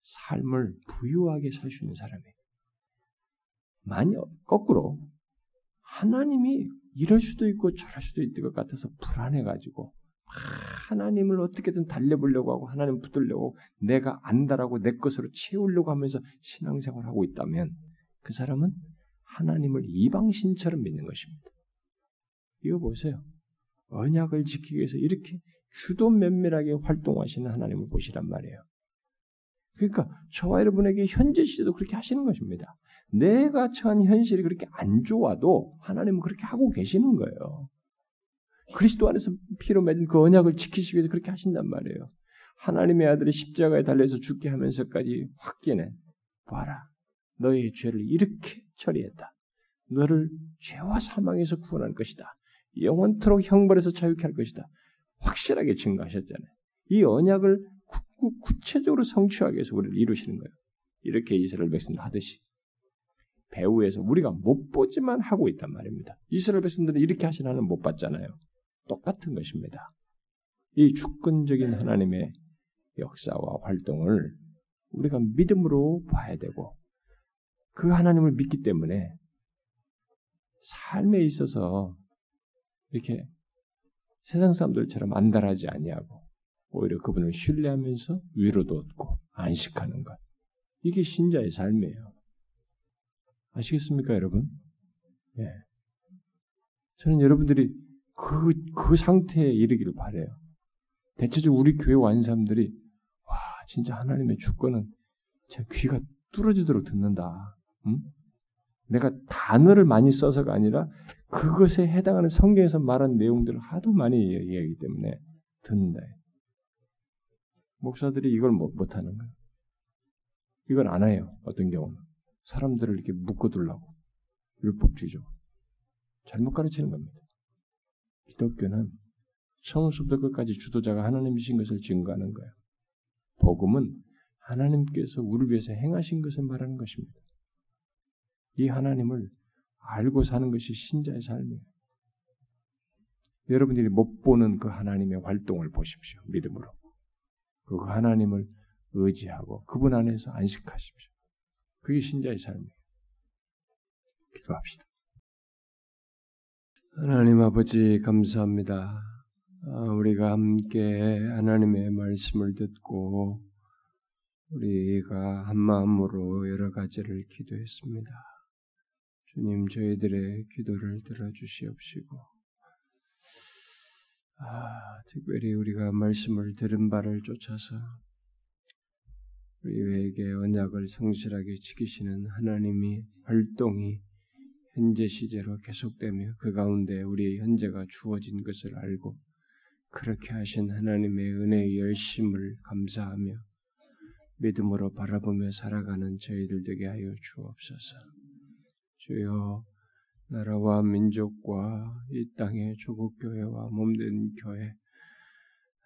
삶을 부유하게 살 수 있는 사람이에요. 만약 거꾸로 하나님이 이럴 수도 있고 저럴 수도 있을 것 같아서 불안해가지고 하나님을 어떻게든 달래보려고 하고 하나님 붙들려고 내가 안다라고 내 것으로 채우려고 하면서 신앙생활을 하고 있다면 그 사람은 하나님을 이방신처럼 믿는 것입니다. 이거 보세요. 언약을 지키기 위해서 이렇게 주도 면밀하게 활동하시는 하나님을 보시란 말이에요. 그러니까 저와 여러분에게 현재 시대도 그렇게 하시는 것입니다. 내가 처한 현실이 그렇게 안 좋아도 하나님은 그렇게 하고 계시는 거예요. 그리스도 안에서 피로 맺은 그 언약을 지키시기 위해서 그렇게 하신단 말이에요. 하나님의 아들이 십자가에 달려서 죽게 하면서까지 확인해 봐라. 너의 죄를 이렇게 처리했다. 너를 죄와 사망에서 구원할 것이다. 영원토록 형벌에서 자유케 할 것이다. 확실하게 증거하셨잖아요. 이 언약을 구, 구체적으로 성취하기 위해서 우리를 이루시는 거예요. 이렇게 이스라엘 백성들 하듯이 배후에서 우리가 못 보지만 하고 있단 말입니다. 이스라엘 백성들은 이렇게 하나님 못 봤잖아요. 똑같은 것입니다. 이 주권적인 하나님의 역사와 활동을 우리가 믿음으로 봐야 되고 그 하나님을 믿기 때문에 삶에 있어서 이렇게 세상 사람들처럼 안달하지 아니하고 오히려 그분을 신뢰하면서 위로도 얻고 안식하는 것. 이게 신자의 삶이에요. 아시겠습니까, 여러분? 예. 저는 여러분들이 그, 그 상태에 이르기를 바래요. 대체적으로 우리 교회 와인 사람들이, 와, 진짜 하나님의 주권은 제 귀가 뚫어지도록 듣는다. 응? 내가 단어를 많이 써서가 아니라 그것에 해당하는 성경에서 말한 내용들을 하도 많이 얘기하기 때문에 듣는다. 목사들이 이걸 못, 못하는 거예요. 이걸 안 해요. 어떤 경우는. 사람들을 이렇게 묶어두려고. 율법주의죠. 잘못 가르치는 겁니다. 기독교는 처음부터 끝까지 주도자가 하나님이신 것을 증거하는 거예요. 복음은 하나님께서 우리를 위해서 행하신 것을 말하는 것입니다. 이 하나님을 알고 사는 것이 신자의 삶이에요. 여러분들이 못 보는 그 하나님의 활동을 보십시오. 믿음으로. 그 하나님을 의지하고 그분 안에서 안식하십시오. 그게 신자의 삶이에요. 기도합시다. 하나님 아버지 감사합니다. 아, 우리가 함께 하나님의 말씀을 듣고 우리가 한 마음으로 여러 가지를 기도했습니다. 주님 저희들의 기도를 들어주시옵시고 아, 특별히 우리가 말씀을 들은 바를 쫓아서 우리에게 언약을 성실하게 지키시는 하나님이 활동이 현재 시제로 계속되며 그 가운데 우리의 현재가 주어진 것을 알고 그렇게 하신 하나님의 은혜의 열심을 감사하며 믿음으로 바라보며 살아가는 저희들 되게 하여 주옵소서. 주여 나라와 민족과 이 땅의 조국 교회와 몸된 교회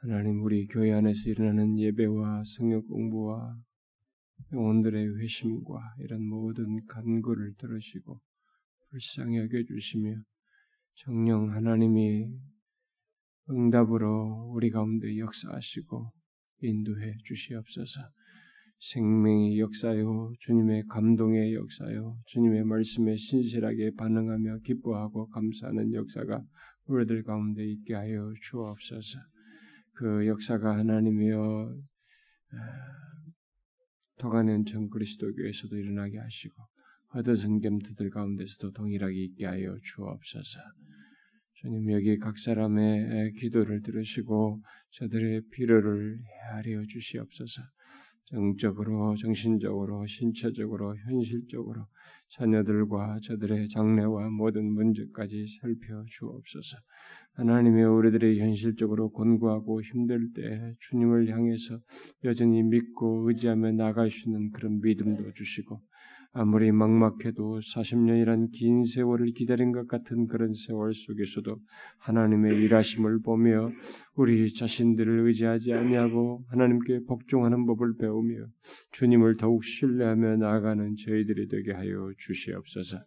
하나님 우리 교회 안에서 일어나는 예배와 성역 공부와 영혼들의 회심과 이런 모든 간구를 들으시고 불쌍히 여겨주시며 정령 하나님이 응답으로 우리 가운데 역사하시고 인도해 주시옵소서. 생명의 역사요, 주님의 감동의 역사요, 주님의 말씀에 신실하게 반응하며 기뻐하고 감사하는 역사가 우리들 가운데 있게 하여 주옵소서. 그 역사가 하나님이여 더가는 전 그리스도 교에서도 일어나게 하시고 허드슨 겜트들 가운데서도 동일하게 있게 하여 주옵소서. 주님 여기 각 사람의 기도를 들으시고 저들의 필요를 헤아려 주시옵소서. 정적으로, 정신적으로, 신체적으로, 현실적으로 자녀들과 저들의 장래와 모든 문제까지 살펴 주옵소서. 하나님의 우리들의 현실적으로 곤고하고 힘들 때 주님을 향해서 여전히 믿고 의지하며 나갈 수 있는 그런 믿음도 주시고 아무리 막막해도 40년이란 긴 세월을 기다린 것 같은 그런 세월 속에서도 하나님의 일하심을 보며 우리 자신들을 의지하지 아니하고 하나님께 복종하는 법을 배우며 주님을 더욱 신뢰하며 나아가는 저희들이 되게 하여 주시옵소서.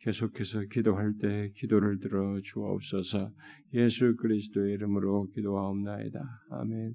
계속해서 기도할 때 기도를 들어 주옵소서. 예수 그리스도의 이름으로 기도하옵나이다. 아멘.